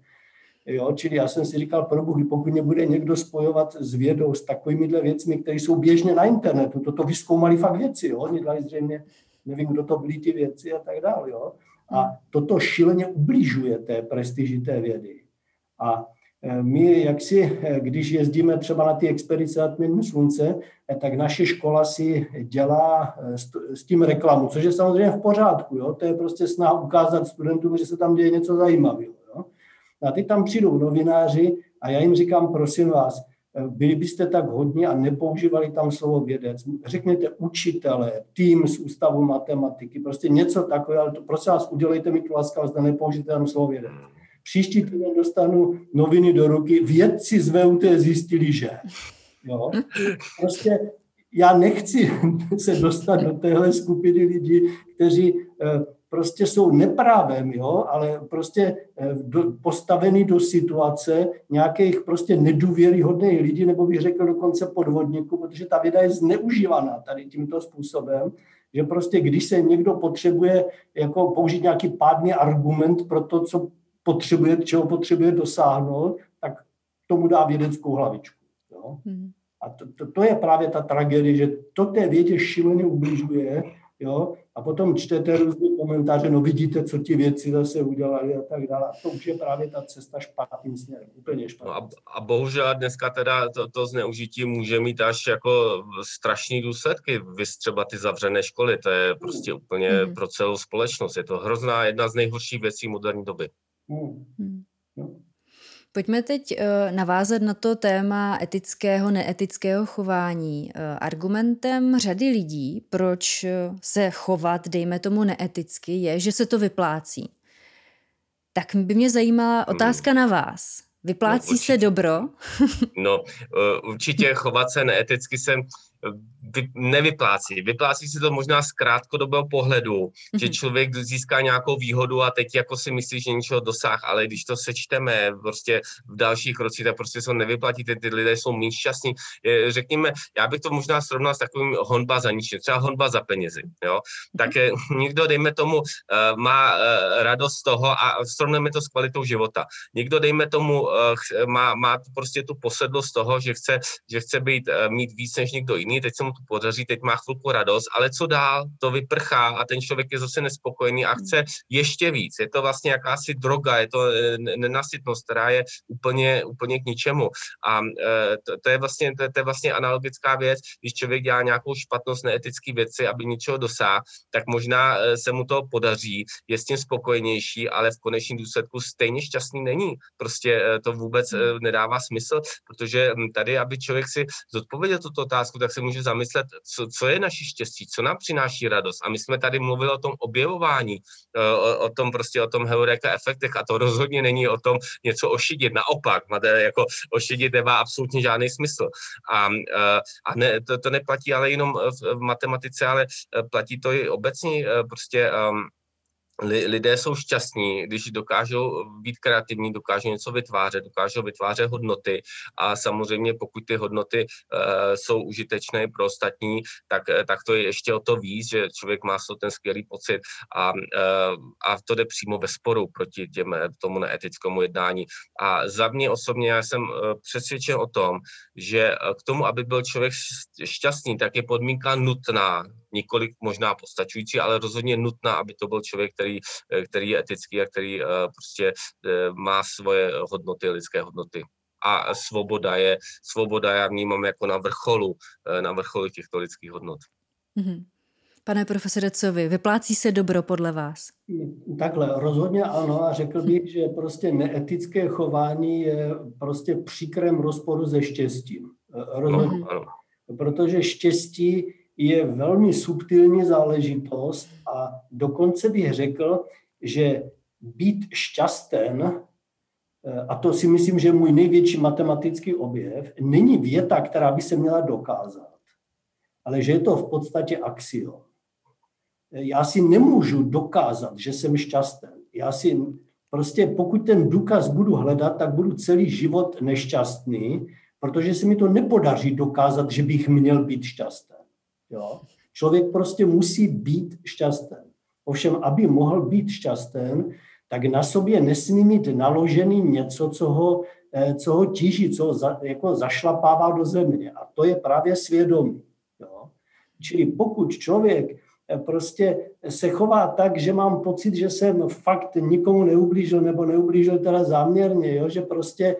Jo, čili já jsem si říkal, pro Bohu, pokud mě bude někdo spojovat s vědou, s takovými věcmi, které jsou běžně na internetu, toto vyskoumali fakt věci, jo, oni dali zřejmě, nevím, kdo to byli ty věci a tak dále, jo. A toto šíleně ubližuje té prestiži té vědy. A my, jak si, eh, když jezdíme třeba na ty expedice nad slunce, eh, tak naše škola si dělá s tím reklamu, což je samozřejmě v pořádku. Jo? To je prostě snaha ukázat studentům, že se tam děje něco zajímavého. Jo? A teď tam přijdou novináři a já jim říkám, prosím vás, byli byste tak hodně a nepoužívali tam slovo vědec. Řekněte učitele, tým z ústavu matematiky, prostě něco takového, ale to prosím vás, udělejte mi tu laskavost a nepoužijte tam slovo vědec. Příští týden dostanu noviny do ruky, vědci z VUT zjistili, že. Jo? Prostě já nechci se dostat do téhle skupiny lidí, kteří eh, prostě jsou neprávem, jo, ale prostě eh, do, postavený do situace nějakých prostě nedůvěryhodných lidí, nebo bych řekl dokonce podvodníků, protože ta věda je zneužívaná tady tímto způsobem, že prostě když se někdo potřebuje jako použít nějaký pádný argument pro to, co potřebuje, čeho potřebuje dosáhnout, tak tomu dá vědeckou hlavičku. Jo? Hmm. A to, to, to je právě ta tragédie, že to té vědě šíleně ubližuje, jo, a potom čtete různé komentáře, no vidíte, co ti věci zase udělali a tak dále. A to už je právě ta cesta špatným směrem, úplně špatným. No a, a bohužel dneska teda to, to zneužití může mít až jako strašné důsledky. Vy třeba ty zavřené školy, to je prostě úplně mm. pro celou společnost. Je to hrozná jedna z nejhorších věcí moderní doby. Hmm. Pojďme teď uh, navázat na to téma etického, neetického chování. Uh, argumentem řady lidí, proč se chovat, dejme tomu, neeticky, je, že se to vyplácí. Tak by mě zajímala hmm. otázka na vás. Vyplácí no, se dobro? no, určitě chovat se neeticky se vy, nevyplácí. Vyplácí se to možná z krátkodobého pohledu, mm-hmm. že mhm. člověk získá nějakou výhodu a teď jako si myslí, že něčeho dosáh, ale když to sečteme prostě v dalších rocích, tak prostě se nevyplatí, ty, ty lidé jsou méně šťastní. Řekněme, já bych to možná srovnal s takovým honba za ničím, třeba honba za penězi. Jo? Tak mm-hmm. někdo, dejme tomu, eh, má eh, radost z toho a srovneme to s kvalitou života. Někdo, dejme tomu, má, má prostě tu posedlost toho, že chce, že chce být, mít víc než někdo jiný, teď se mu to podaří, teď má chvilku radost, ale co dál, to vyprchá a ten člověk je zase nespokojený a chce ještě víc. Je to vlastně jakási droga, je to eh, nenasytnost, která je úplně, úplně k ničemu. A eh, to, to, je vlastně, to, to je vlastně analogická věc, když člověk dělá nějakou špatnost, neetické věci, aby něčeho dosáhl, tak možná eh, se mu to podaří, je s tím spokojenější, ale v konečném důsledku stejně šťastný není. Prostě to vůbec nedává smysl, protože hm, tady, aby člověk si zodpověděl tuto otázku, tak se může zamyslet, co, co je naše štěstí, co nám přináší radost. A my jsme tady mluvili o tom objevování, eh, o, o tom prostě o tom heureka efektech a to rozhodně není o tom něco ošidit. Naopak, jako ošidit nemá absolutně žádný smysl. A, eh, a ne, to, to neplatí ale jenom v, matematice, ale eh, platí to i obecně prostě um, lidé jsou šťastní, když dokážou být kreativní, dokážou něco vytvářet, dokážou vytvářet hodnoty a samozřejmě pokud ty hodnoty uh, jsou užitečné pro ostatní, tak, eh, tak to je ještě o to víc, že člověk má to ten skvělý pocit a, uh, a to jde přímo ve sporu proti těm, tomu neetickému jednání. A za mě osobně já jsem přesvědčen o tom, že k tomu, aby byl člověk šťastný, tak je podmínka nutná, nikoli možná postačující, ale rozhodně nutná, aby to byl člověk, který, eh, který je etický a který uh, prostě uh, má svoje hodnoty, lidské hodnoty. A svoboda je, svoboda já vnímám jako na vrcholu, na vrcholu těchto lidských hodnot. Mm-hmm. Pane profesore, co vy? Vyplácí se dobro podle vás? Takhle, rozhodně ano a řekl bych, že prostě neetické chování je prostě příkrem rozporu se štěstím. Rozhodně. No, ano. Protože štěstí je velmi subtilní záležitost a dokonce bych řekl, že být šťasten, eh, a to si myslím, že je můj největší matematický objev, není věta, která by se měla dokázat, ale že je to v podstatě axiom. Já si nemůžu dokázat, že jsem šťasten. Já si prostě, pokud ten důkaz budu hledat, tak budu celý život nešťastný, protože se mi to nepodaří dokázat, že bych měl být šťastný. Jo? Člověk prostě musí být šťastný. Ovšem, aby mohl být šťastný, tak na sobě nesmí mít naložený něco, co ho, eh, co ho tíží, co ho za, jako zašlapává do země. A to je právě svědomí. Jo? Čili pokud člověk eh, prostě se chová tak, že mám pocit, že jsem fakt nikomu neublížil nebo neublížil teda záměrně, jo? že prostě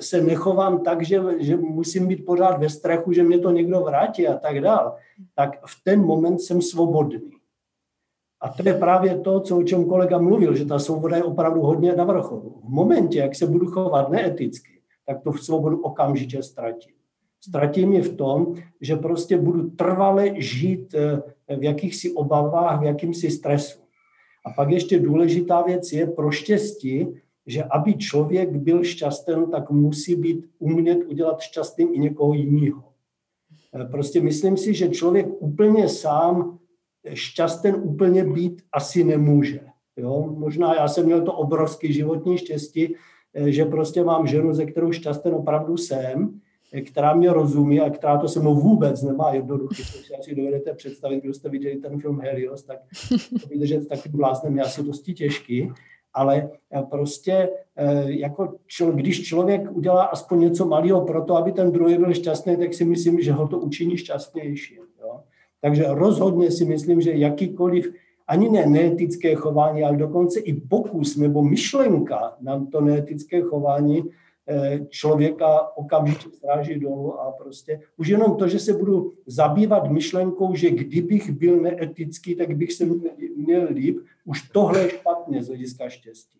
se nechovám tak, že, že musím být pořád ve strachu, že mě to někdo vrátí a tak dál, tak v ten moment jsem svobodný. A to je právě to, co, o čem kolega mluvil, že ta svoboda je opravdu hodně na vrcholu. V momentě, jak se budu chovat neeticky, tak tu svobodu okamžitě ztratím. Ztratím je v tom, že prostě budu trvale žít eh, v jakýchsi obavách, v jakýmsi stresu. A pak ještě důležitá věc je pro štěstí, že aby člověk byl šťastný, tak musí být umět udělat šťastným i někoho jiného. Eh, prostě myslím si, že člověk úplně sám šťastný úplně být asi nemůže. Jo? Možná já jsem měl to obrovský životní štěstí, eh, že prostě mám ženu, ze kterou šťastný opravdu jsem, která mě rozumí a která to se mnou vůbec nemá jednoduchý. To si asi dovedete představit, kdo jste viděli ten film Helios, tak to vydržet s takovým bláznem je asi dosti těžký. Ale eh, prostě jako člo, když člověk udělá aspoň něco malého pro to, aby ten druhý byl šťastný, tak si myslím, že ho to učiní šťastnějším. Takže rozhodně si myslím, že jakýkoliv ani ne neetické chování, ale dokonce i pokus nebo myšlenka na to neetické chování eh, člověka okamžitě stráží dolů a prostě už jenom to, že se budu zabývat myšlenkou, že kdybych byl neetický, tak bych se měl líp, už tohle je špatně z hlediska štěstí.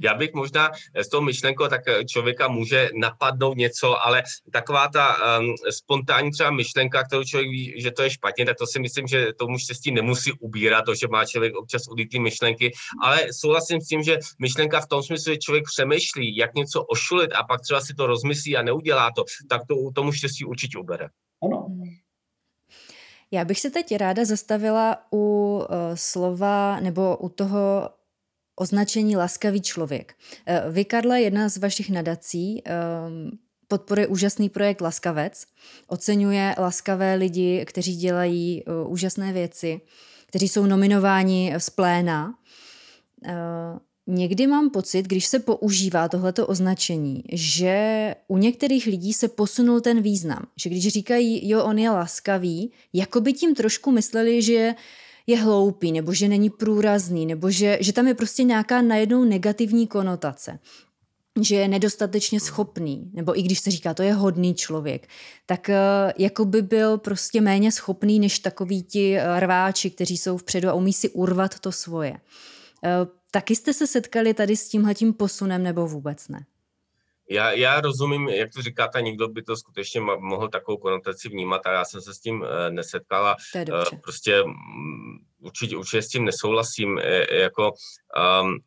Já bych možná s tou myšlenkou, tak eh, člověka může napadnout něco, ale taková ta um, spontánní třeba myšlenka, kterou člověk ví, že to je špatně, tak to si myslím, že tomu štěstí nemusí ubírat, to, že má člověk občas ulitý myšlenky, ale souhlasím s tím, že myšlenka v tom smyslu, že člověk přemýšlí, jak něco ošulit a pak třeba si to rozmyslí a neudělá to, tak to tomu štěstí určitě ubere. Ano. Já bych se teď ráda zastavila u uh, slova nebo u toho označení laskavý člověk. Eh, vy, Karle, jedna z vašich nadací, ehm, podporuje úžasný projekt Laskavec, oceňuje laskavé lidi, kteří dělají eh, úžasné věci, kteří jsou nominováni z pléna. Eh, někdy mám pocit, když se používá tohleto označení, že u některých lidí se posunul ten význam. Že když říkají, jo, on je laskavý, jako by tím trošku mysleli, že je hloupý, nebo že není průrazný, nebo že, že tam je prostě nějaká najednou negativní konotace že je nedostatečně schopný, nebo i když se říká, to je hodný člověk, tak uh, jako by byl prostě méně schopný než takový ti uh, rváči, kteří jsou vpředu a umí si urvat to svoje. Uh, taky jste se setkali tady s tímhletím posunem nebo vůbec ne? Já, já rozumím, jak to říkáte, někdo by to skutečně mohl takovou konotaci vnímat, a já jsem se s tím uh, nesetkala. Uh, prostě um, určitě, určitě s tím nesouhlasím. E, jako um,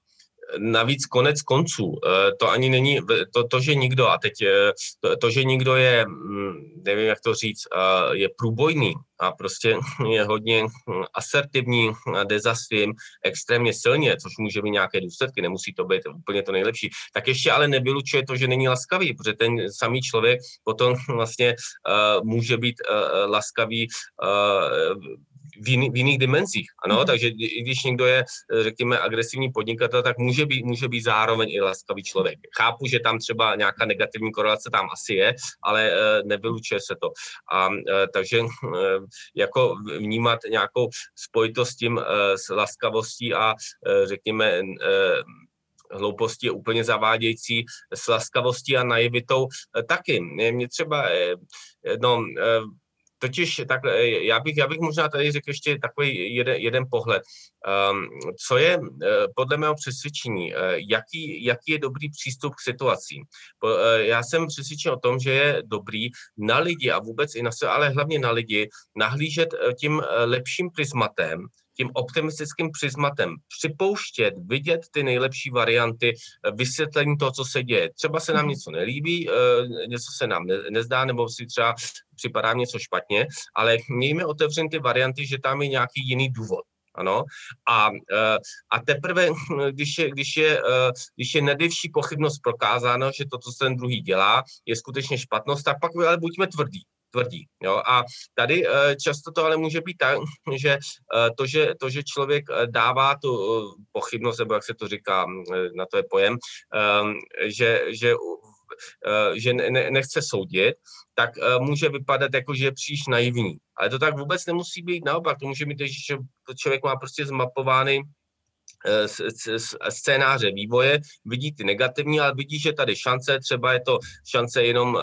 navíc konec konců, eh, to ani není, to, to že nikdo, a teď eh, to, to, že nikdo je, hm, nevím jak to říct, eh, je průbojný a prostě je hodně asertivní, jde za svým extrémně silně, což může mít nějaké důsledky, nemusí to být úplně to nejlepší, tak ještě ale nevylučuje to, že není laskavý, protože ten samý člověk potom vlastně může být laskavý v, jiný, v jiných dimenzích. Ano, mm-hmm. takže i když někdo je, řekněme, agresivní podnikatel, tak může být, může být zároveň i laskavý člověk. Chápu, že tam třeba nějaká negativní korelace tam asi je, ale uh, nevylučuje se to. A uh, takže jako vnímat nějakou spojitost s tím s laskavostí a řekněme hlouposti je úplně zavádějící s laskavostí a naivitou taky. Mě třeba, no, Totiž tak, eh, já, bych, já bych možná tady řekl ještě takový jeden, jeden pohled. Um, co je uh, podle mého přesvědčení, uh, jaký, jaký je dobrý přístup k situacím? Já jsem přesvědčen o tom, že je dobrý na lidi a vůbec i na sebe, ale hlavně na lidi, nahlížet tím lepším prismatem, tím optimistickým prismatem připouštět, vidět ty nejlepší varianty, vysvětlení toho, co se děje. Třeba se nám mhm. něco nelíbí, něco se nám nezdá, nebo si třeba připadá něco špatně, ale mějme otevřen ty varianty, že tam je nějaký jiný důvod. Ano. A, eh, a teprve, když je, když, je, eh, když je nedivší pochybnost prokázáno, že to, co ten druhý dělá, je skutečně špatnost, tak pak ale buďme tvrdí tvrdí. Jo? A tady eh, často to ale může být tak, že to, že, to, že člověk dává tu pochybnost, nebo jak se to říká, na to je pojem, že, že Eh, že ne, nechce soudit, tak eh, může vypadat jako, že je příliš naivní. Ale to tak vůbec nemusí být naopak. To může být, že člověk má prostě zmapovány scénáře vývoje, vidí ty negativní, ale vidí, že tady šance, třeba je to šance jenom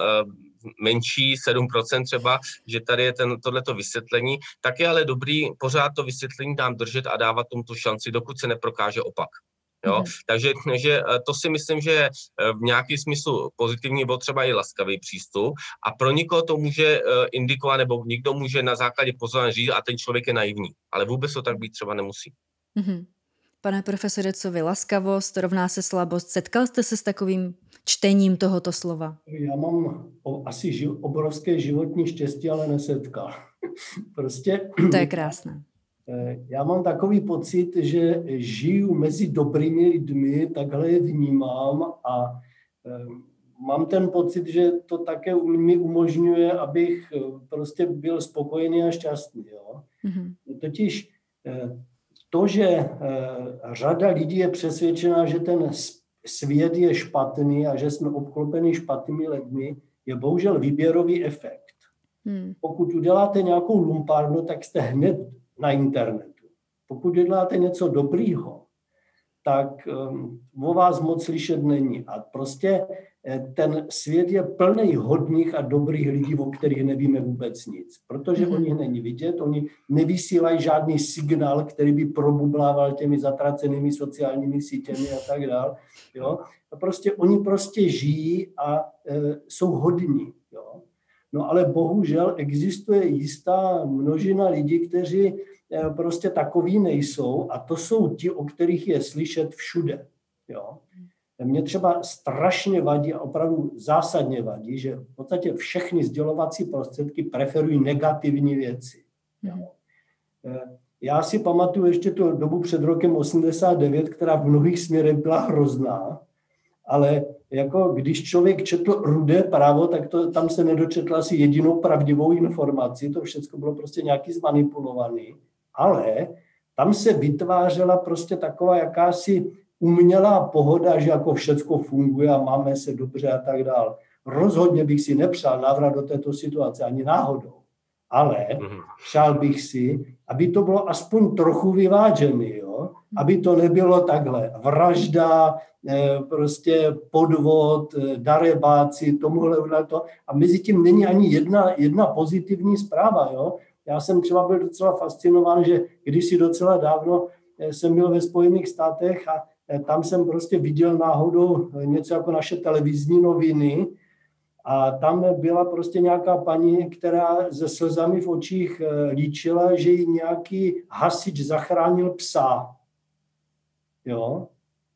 menší, 7% třeba, že tady je ten, tohleto vysvětlení, tak je ale dobrý pořád to vysvětlení nám držet a dávat tomu tu šanci, dokud se neprokáže opak. Jo? Mm. Takže že eh, to si myslím, že je eh, v nějaký smyslu pozitivní nebo třeba i laskavý přístup a pro někoho to může eh, indikovat nebo někdo může na základě pozornosti říct a ten člověk je naivní, ale vůbec to tak být třeba nemusí. Mm-hmm. Pane profesore, co vy laskavost rovná se slabost? Setkal jste se s takovým čtením tohoto slova? Já mám asi obrovské životní štěstí, ale nesetkal. prostě... To je krásné. Eh, já mám takový pocit, že žiju mezi dobrými lidmi, takhle je vnímám a eh, mám ten pocit, že to také mi umožňuje, abych eh, prostě byl spokojený a šťastný. Jo? Mm-hmm. Totiž to, že řada lidí je přesvědčená, že ten svět je špatný a že jsme obklopeni špatnými lidmi, je bohužel výběrový efekt. Hmm. Pokud uděláte nějakou lumpárnu, tak jste hned na internetu. Pokud děláte něco dobrýho, tak um, o vás moc slyšet není. A prostě eh, ten svět je plný hodných a dobrých lidí, o kterých nevíme vůbec nic. Protože mm-hmm. o nich není vidět, oni nevysílají žádný signál, který by probublával těmi zatracenými sociálními sítěmi a tak dále. Jo? A prostě oni prostě žijí a e, jsou hodní. Jo? No ale bohužel existuje jistá množina lidí, kteří prostě takový nejsou a to jsou ti, o kterých je slyšet všude. Jo. Mě třeba strašně vadí a opravdu zásadně vadí, že v podstatě všechny sdělovací prostředky preferují negativní věci. Jo. Eh, já si pamatuju ještě tu dobu před rokem 89, která v mnohých směrech byla hrozná, ale jako když člověk četl rudé právo, tak to, tam se nedočetl asi jedinou pravdivou informaci, to všechno bylo prostě nějaký zmanipulovaný, ale tam se vytvářela prostě taková jakási umělá pohoda, že jako všecko funguje a máme se dobře a tak dále. Rozhodně bych si nepřál návrat do této situace ani náhodou. Ale mhm. přál bych si, aby to bylo aspoň trochu vyvážený, jo? aby to nebylo takhle. Vražda, Eh, prostě podvod, eh, darebáci, tomuhle to. A mezi tím není ani jedna, jedna pozitivní zpráva. Jo? Já jsem třeba byl docela fascinován, že když si docela dávno eh, jsem byl ve Spojených státech a tam jsem prostě viděl náhodou něco jako naše televizní noviny a tam byla prostě nějaká paní, která se slzami v očích líčila, že jí nějaký hasič zachránil psa. Jo?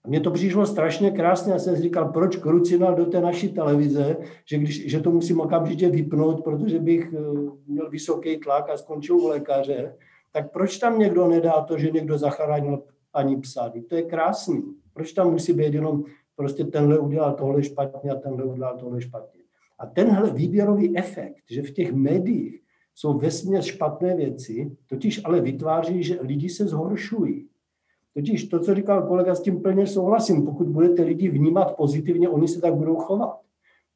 A mně to přišlo strašně krásně. Já jsem si říkal, proč krucinal do té naší televize, že, když, že to musím okamžitě vypnout, protože bych eh, měl vysoký tlak a skončil u lékaře. Tak proč tam někdo nedá to, že někdo zachránil ani psa? To je krásný. Proč tam musí být jenom prostě tenhle udělal tohle špatně a tenhle udělal tohle špatně. A tenhle výběrový efekt, že v těch médiích jsou vesměs špatné věci, totiž ale vytváří, že lidi se zhoršují. Totiž to, co říkal kolega, s tím plně souhlasím. Pokud budete lidi vnímat pozitivně, oni se tak budou chovat.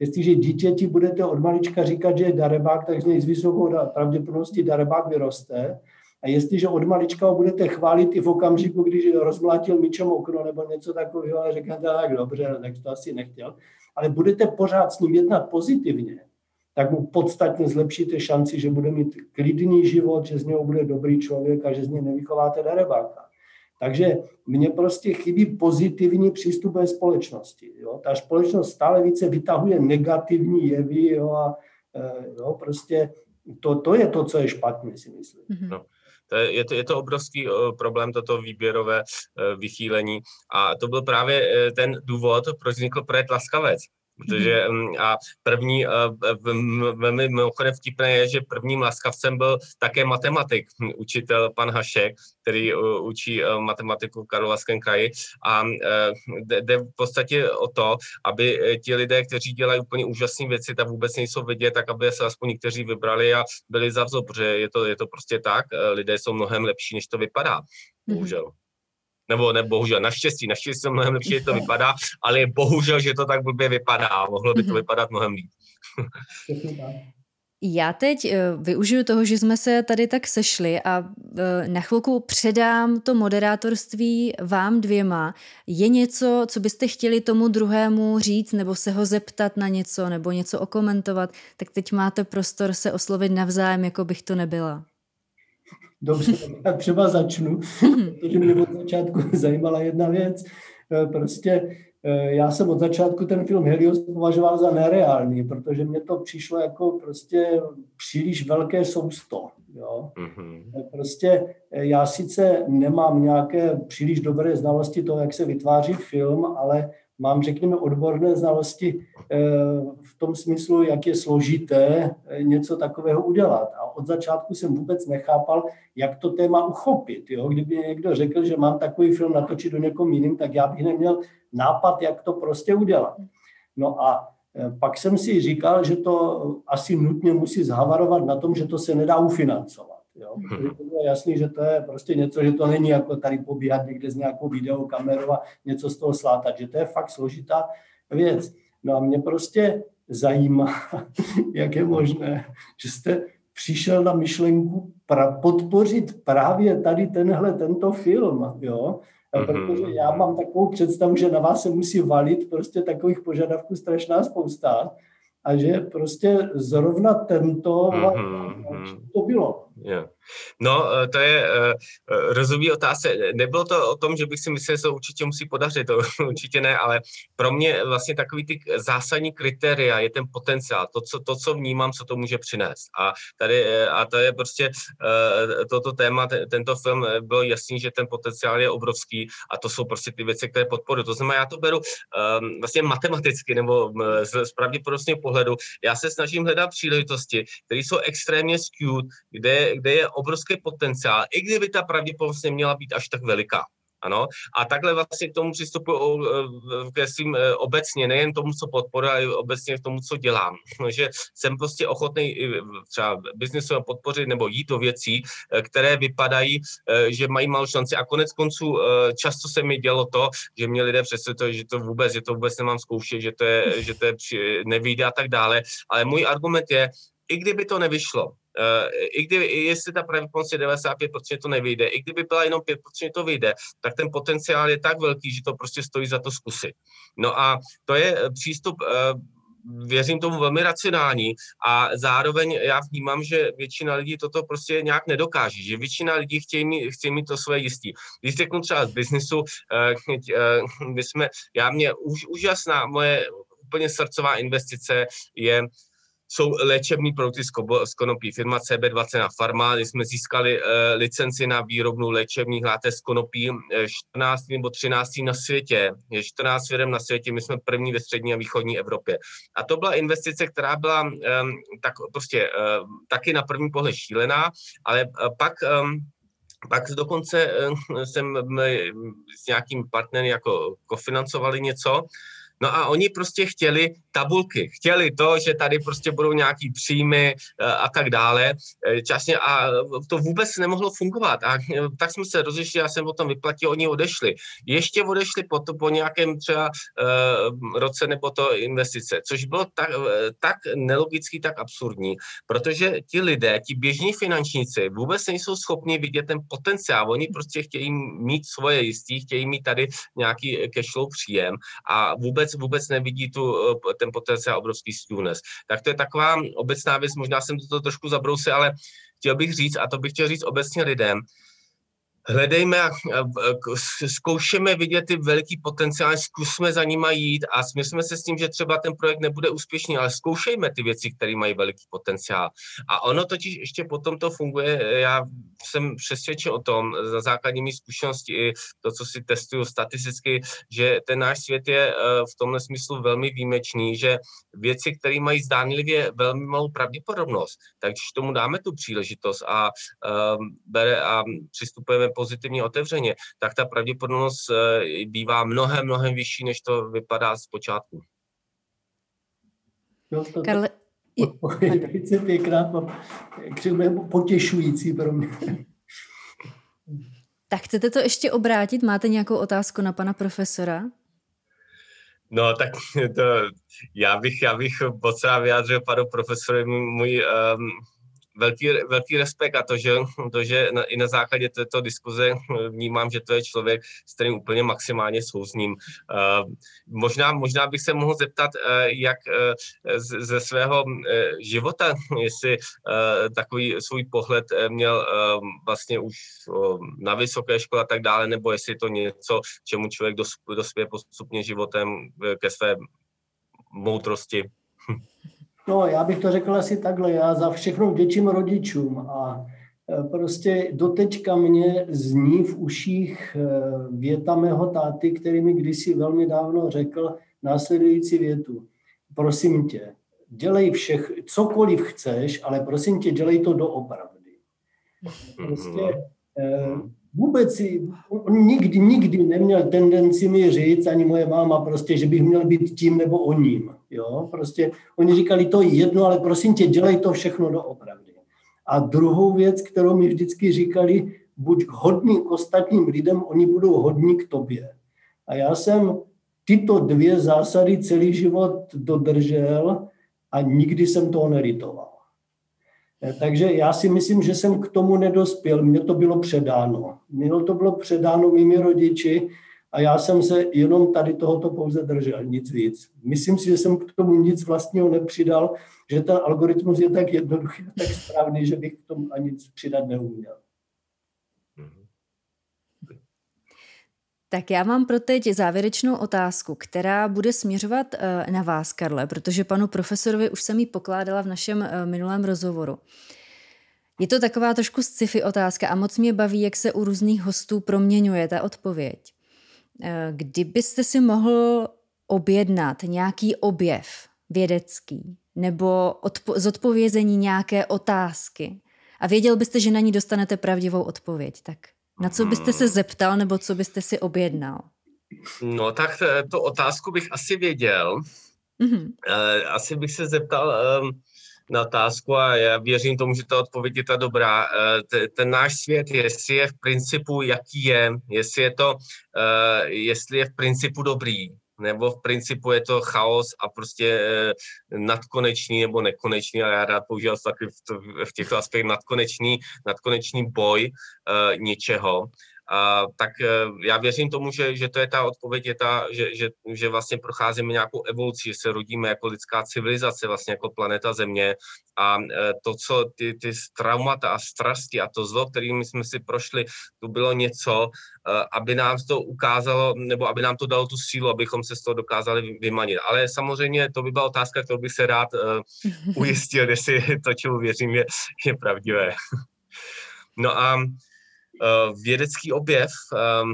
Jestliže dítěti budete od malička říkat, že je darebák, tak z něj s vysokou pravděpodobností darebák vyroste. A jestliže od malička ho budete chválit i v okamžiku, když rozmlátil míčem okno nebo něco takového, a řeknete, tak dobře, tak to asi nechtěl, ale budete pořád s ním jednat pozitivně, tak mu podstatně zlepšíte šanci, že bude mít klidný život, že z něho bude dobrý člověk a že z něj nevychováte darebáka. Takže mně prostě chybí pozitivní přístup ve společnosti. Jo? Ta společnost stále více vytahuje negativní jevy jo? a e, jo, prostě to, to je to, co je špatně, si myslím. Mm-hmm. No. To je, je, to, je to obrovský uh, problém, toto výběrové uh, vychýlení. A to byl právě uh, ten důvod, proč vznikl projekt Laskavec. Protože mhm. mm, a první, velmi mimochodem vtipné je, že prvním laskavcem byl také matematik, učitel pan Hašek, který učí matematiku v Karlovarském kraji a jde v podstatě o to, aby ti lidé, kteří dělají úplně úžasné věci, tak vůbec nejsou vidět, tak aby se aspoň někteří vybrali a byli za vzor, protože je to, je to prostě tak, lidé jsou mnohem lepší, než to vypadá, mhm. bohužel. Mm-hmm nebo ne, bohužel, naštěstí, naštěstí to mnohem lepší, to vypadá, ale je bohužel, že to tak blbě vypadá, mohlo by to mhm. vypadat mnohem líp. Já teď eh, využiju toho, že jsme se tady tak sešli a eh, na chvilku předám to moderátorství vám dvěma. Je něco, co byste chtěli tomu druhému říct nebo se ho zeptat na něco nebo něco okomentovat, tak teď máte prostor se oslovit navzájem, jako bych to nebyla. Dobře, já třeba začnu, protože mě od začátku zajímala jedna věc. Eh, prostě Eh, já jsem od začátku ten film Helios považoval za nereálný, protože mě to přišlo jako prostě příliš velké sousto. Jo? Mm-hmm. Prostě eh, já sice nemám nějaké příliš dobré znalosti toho, jak se vytváří film, ale mám, řekněme, odborné znalosti tom smyslu, jak je složité něco takového udělat. A od začátku jsem vůbec nechápal, jak to téma uchopit. Jo? Kdyby někdo řekl, že mám takový film natočit do někom jiným, tak já bych neměl nápad, jak to prostě udělat. No a e, pak jsem si říkal, že to asi nutně musí zhavarovat na tom, že to se nedá ufinancovat. Jo? Mhm. To bylo jasný, že to je prostě něco, že to není jako tady pobíhat někde s nějakou videokamerou a něco z toho slátat, že to je fakt složitá věc. No a mě prostě zajímá, jak je možné, že jste přišel na myšlenku pra, podpořit právě tady tenhle, tento film, jo? Mm-hmm. Protože já mám takovou představu, že na vás se musí valit prostě takových požadavků strašná spousta a že prostě zrovna tento mm-hmm. to bylo. Yeah. No, eh, to je uh, rozumí otázka. Nebylo to o tom, že bych si myslel, že to určitě musí podařit, to určitě ne, ale pro mě vlastně takový ty zásadní kritéria je ten potenciál, to, co, to, co vnímám, co to může přinést. A tady, a to je prostě toto téma, tento film bylo jasný, že ten potenciál je obrovský a to jsou prostě ty věci, které podporují. To znamená, já to beru um, vlastně matematicky nebo z, z pravděpodobného pohledu. Já se snažím hledat příležitosti, které jsou extrémně skewed, kde, kde je obrovský potenciál, i kdyby ta pravděpodobnost neměla být až tak veliká. Ano, a takhle vlastně k tomu přistupuji ke svým e, obecně, nejen tomu, co podporuji, ale obecně k tomu, co dělám. Že jsem prostě ochotný třeba biznesu podpořit nebo jít do věcí, e, které vypadají, že mají malou šanci. A konec konců často se mi dělo to, že mě lidé představili, že to vůbec, že to vůbec nemám zkoušet, že to je, že to je nevyjde a tak dále. Ale můj argument je, i kdyby to nevyšlo, i kdyby, jestli ta pravděpodobnost je 95%, to nevyjde, i kdyby byla jenom 5%, to vyjde, tak ten potenciál je tak velký, že to prostě stojí za to zkusit. No a to je eh, přístup, uh, věřím tomu velmi racionální a zároveň já vnímám, že většina lidí toto prostě nějak nedokáže, že většina lidí chtějí mít, chtějí mít to své jistý. Když řeknu třeba z biznisu, my jsme, já mě už, úžasná, moje úplně srdcová investice je jsou léčebný produkty z konopí. Firma CB20 na Pharma, kdy jsme získali uh, licenci na výrobnu léčebných látek z konopí 14 eh, nebo 13 na světě. Je 14 firm na světě, my jsme první ve střední a východní Evropě. A to byla investice, která byla um, tak prostě uh, taky na první pohled šílená, ale uh, pak um, pak dokonce jsem s nějakým partnerem jako kofinancovali něco No a oni prostě chtěli tabulky, chtěli to, že tady prostě budou nějaký příjmy eh, a tak dále. Eh, časně a to vůbec nemohlo fungovat. A eh, tak jsme se rozešli, já jsem o tom vyplatil, oni odešli. Ještě odešli po, to, po nějakém třeba uh, roce nebo to investice, což bylo tak, tak nelogický, tak absurdní, protože ti lidé, ti běžní finančníci vůbec nejsou schopni vidět ten potenciál. Oni prostě chtějí mít svoje jistí, chtějí mít tady nějaký cashflow příjem a vůbec vůbec nevidí tu, eh, ten potenciál obrovský skewness. Tak to je taková obecná věc, možná jsem to trošku zabrousil, ale chtěl bych říct, a to bych chtěl říct obecně lidem, hledejme a zkoušeme vidět ty veliký potenciál, zkusme za nima jít a smyslíme se s tím, že třeba ten projekt nebude úspěšný, ale zkoušejme ty věci, které mají veliký potenciál. A ono totiž ještě potom to funguje, já jsem přesvědčen o tom, za základními zkušenosti i to, co si testuju statisticky, že ten náš svět je eh, v tomhle smyslu velmi výjimečný, že věci, které mají zdánlivě velmi malou pravděpodobnost, takže tomu dáme tu příležitost a, um, bere, a přistupujeme pozitivně otevřeně, tak ta pravděpodobnost eh, bývá mnohem, mnohem vyšší, než to vypadá z počátku. No, to, Karle, velice pěkná, potěšující pro mě. Tak chcete to ještě obrátit? Máte nějakou otázku na pana profesora? No tak to, já bych, já bych moc rád vyjádřil panu profesorovi můj um, velký, velký respekt a to, že, to, že i na základě této diskuze vnímám, že to je člověk, s kterým úplně maximálně souzním. Uh, možná, možná bych se mohl zeptat, uh, jak z, ze svého života, jestli takový svůj pohled měl vlastně už na vysoké škole a tak dále, nebo jestli je to něco, čemu člověk dospěje postupně životem ke své moudrosti. No, já bych to řekl asi takhle. Já za všechno vděčím rodičům a e, prostě doteďka mě zní v uších e, věta mého táty, který mi kdysi velmi dávno řekl následující větu. Prosím tě, dělej všech, cokoliv chceš, ale prosím tě, dělej to doopravdy. Prostě e, vůbec si, on nikdy, nikdy neměl tendenci mi říct, ani moje máma prostě, že bych měl být tím nebo o ním. Jo? Prostě oni říkali, to je jedno, ale prosím tě, dělej to všechno doopravdy. A druhou věc, kterou mi vždycky říkali, buď hodný k ostatním lidem, oni budou hodní k tobě. A já jsem tyto dvě zásady celý život dodržel a nikdy jsem toho neritoval. Takže já si myslím, že jsem k tomu nedospěl. Mně to bylo předáno. Mně to bylo předáno mými rodiči a já jsem se jenom tady tohoto pouze držel, nic víc. Myslím si, že jsem k tomu nic vlastního nepřidal, že ten algoritmus je tak jednoduchý, tak správný, že bych k tomu ani nic přidat neuměl. Tak já mám pro teď závěrečnou otázku, která bude směřovat eh, na vás, Karle, protože panu profesorovi už jsem ji pokládala v našem eh, minulém rozhovoru. Je to taková trošku sci-fi otázka a moc mě baví, jak se u různých hostů proměňuje ta odpověď. Eh, kdybyste si mohl objednat nějaký objev vědecký nebo odpo- zodpovězení nějaké otázky a věděl byste, že na ní dostanete pravdivou odpověď, tak na co byste se zeptal nebo co byste si objednal? No tak to otázku bych asi věděl. Mm-hmm. Asi bych se zeptal ehm, na otázku a já věřím tomu, že ta odpověď je ta dobrá. Eh, ten náš svět, jestli je v principu, jaký je, jestli je to, eh, jestli je v principu dobrý, nebo v principu je to chaos a prostě nadkonečný nebo nekonečný, a já rád používám taky v, těchto aspektech nadkonečný, nadkonečný boj něčeho, a, tak e, já věřím tomu, že, že to je ta odpověď, je ta, že, že, že vlastně procházíme nějakou evoluci, že se rodíme jako lidská civilizace, vlastně jako planeta Země a e, to, co ty, ty traumata a strasti a to zlo, kterými jsme si prošli, to bylo něco, e, aby nám to ukázalo, nebo aby nám to dalo tu sílu, abychom se z toho dokázali vymanit. Ale samozřejmě to by byla otázka, kterou bych se rád ujistil, jestli to, čemu věřím, je, je pravdivé. No a Eh, vědecký objev, ehm,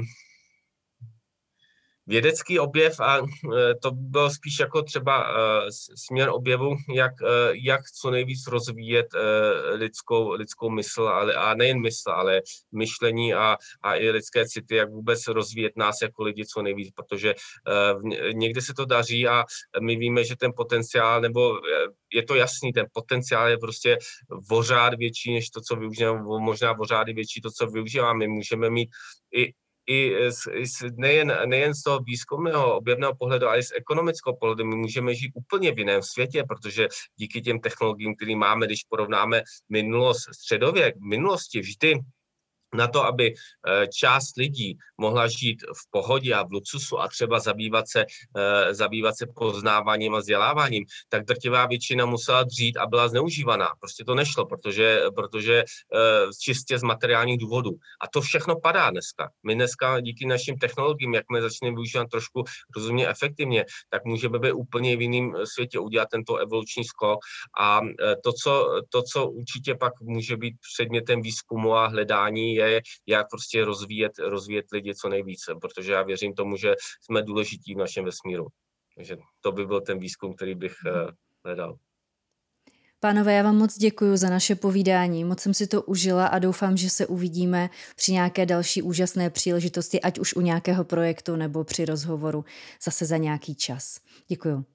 vědecký objev a eh, to byl spíš jako třeba eh, směr objevu, jak, jak co nejvíc rozvíjet lidskou, lidskou mysl, ale, a nejen mysl, ale myšlení a, a i lidské city, jak vůbec rozvíjet nás jako lidi co nejvíc, protože někde se to daří a my víme, že ten potenciál, nebo je to jasný, ten potenciál je prostě vořád větší, než to, co využíváme, možná vořád větší to, co využíváme. My můžeme mít i i z, z, nejen, nejen z toho výzkumného objevného pohledu, ale i z ekonomického pohledu. My můžeme žít úplně v jiném světě, protože díky těm technologiím, které máme, když porovnáme minulost, středověk, minulosti vždy na to, aby eh, část lidí mohla žít v pohodě a v luxusu a třeba zabývat se, eh, zabývat se poznáváním a vzděláváním, tak drtivá většina musela dřít a byla zneužívaná. Prostě to nešlo, protože, protože eh, čistě z materiálních důvodů. A to všechno padá dneska. My dneska díky našim technologiím, jak my začneme využívat trošku rozumně efektivně, tak můžeme být úplně v jiném světě udělat tento evoluční skok. A to, co, to, co určitě pak může být předmětem výzkumu a hledání, je, jak prostě rozvíjet, rozvíjet lidi co nejvíce, protože já věřím tomu, že jsme důležití v našem vesmíru. Takže to by byl ten výzkum, který bych eh, hledal. Pánové, já vám moc děkuji za naše povídání. Moc jsem si to užila a doufám, že se uvidíme při nějaké další úžasné příležitosti, ať už u nějakého projektu nebo při rozhovoru zase za nějaký čas. Děkuji.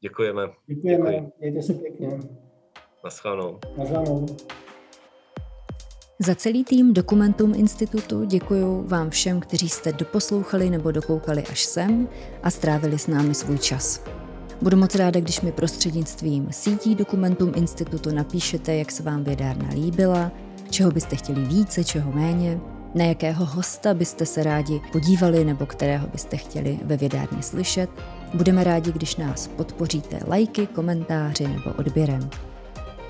Děkujeme. Děkujeme. Děkuji. Mějte se pěkně. Naschledanou. Naschledanou. Za celý tým Dokumentum Institutu děkuji vám všem, kteří jste doposlouchali nebo dokoukali až sem a strávili s námi svůj čas. Budu moc ráda, když mi prostřednictvím sítí Dokumentum Institutu napíšete, jak se vám vědárna líbila, čeho byste chtěli více, čeho méně, na jakého hosta byste se rádi podívali nebo kterého byste chtěli ve vědárně slyšet. Budeme rádi, když nás podpoříte lajky, komentáři nebo odběrem.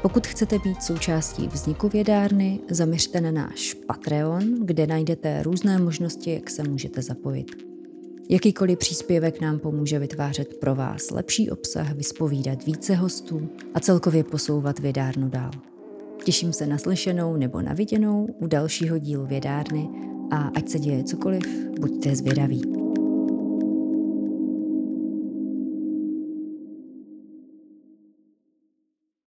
Pokud chcete být součástí vzniku vědárny, zaměřte na náš Patreon, kde najdete různé možnosti, jak se můžete zapojit. Jakýkoliv příspěvek nám pomůže vytvářet pro vás lepší obsah, vyspovídat více hostů a celkově posouvat vědárnu dál. Těším se na slyšenou nebo na viděnou u dalšího dílu vědárny a ať se děje cokoliv, buďte zvědaví.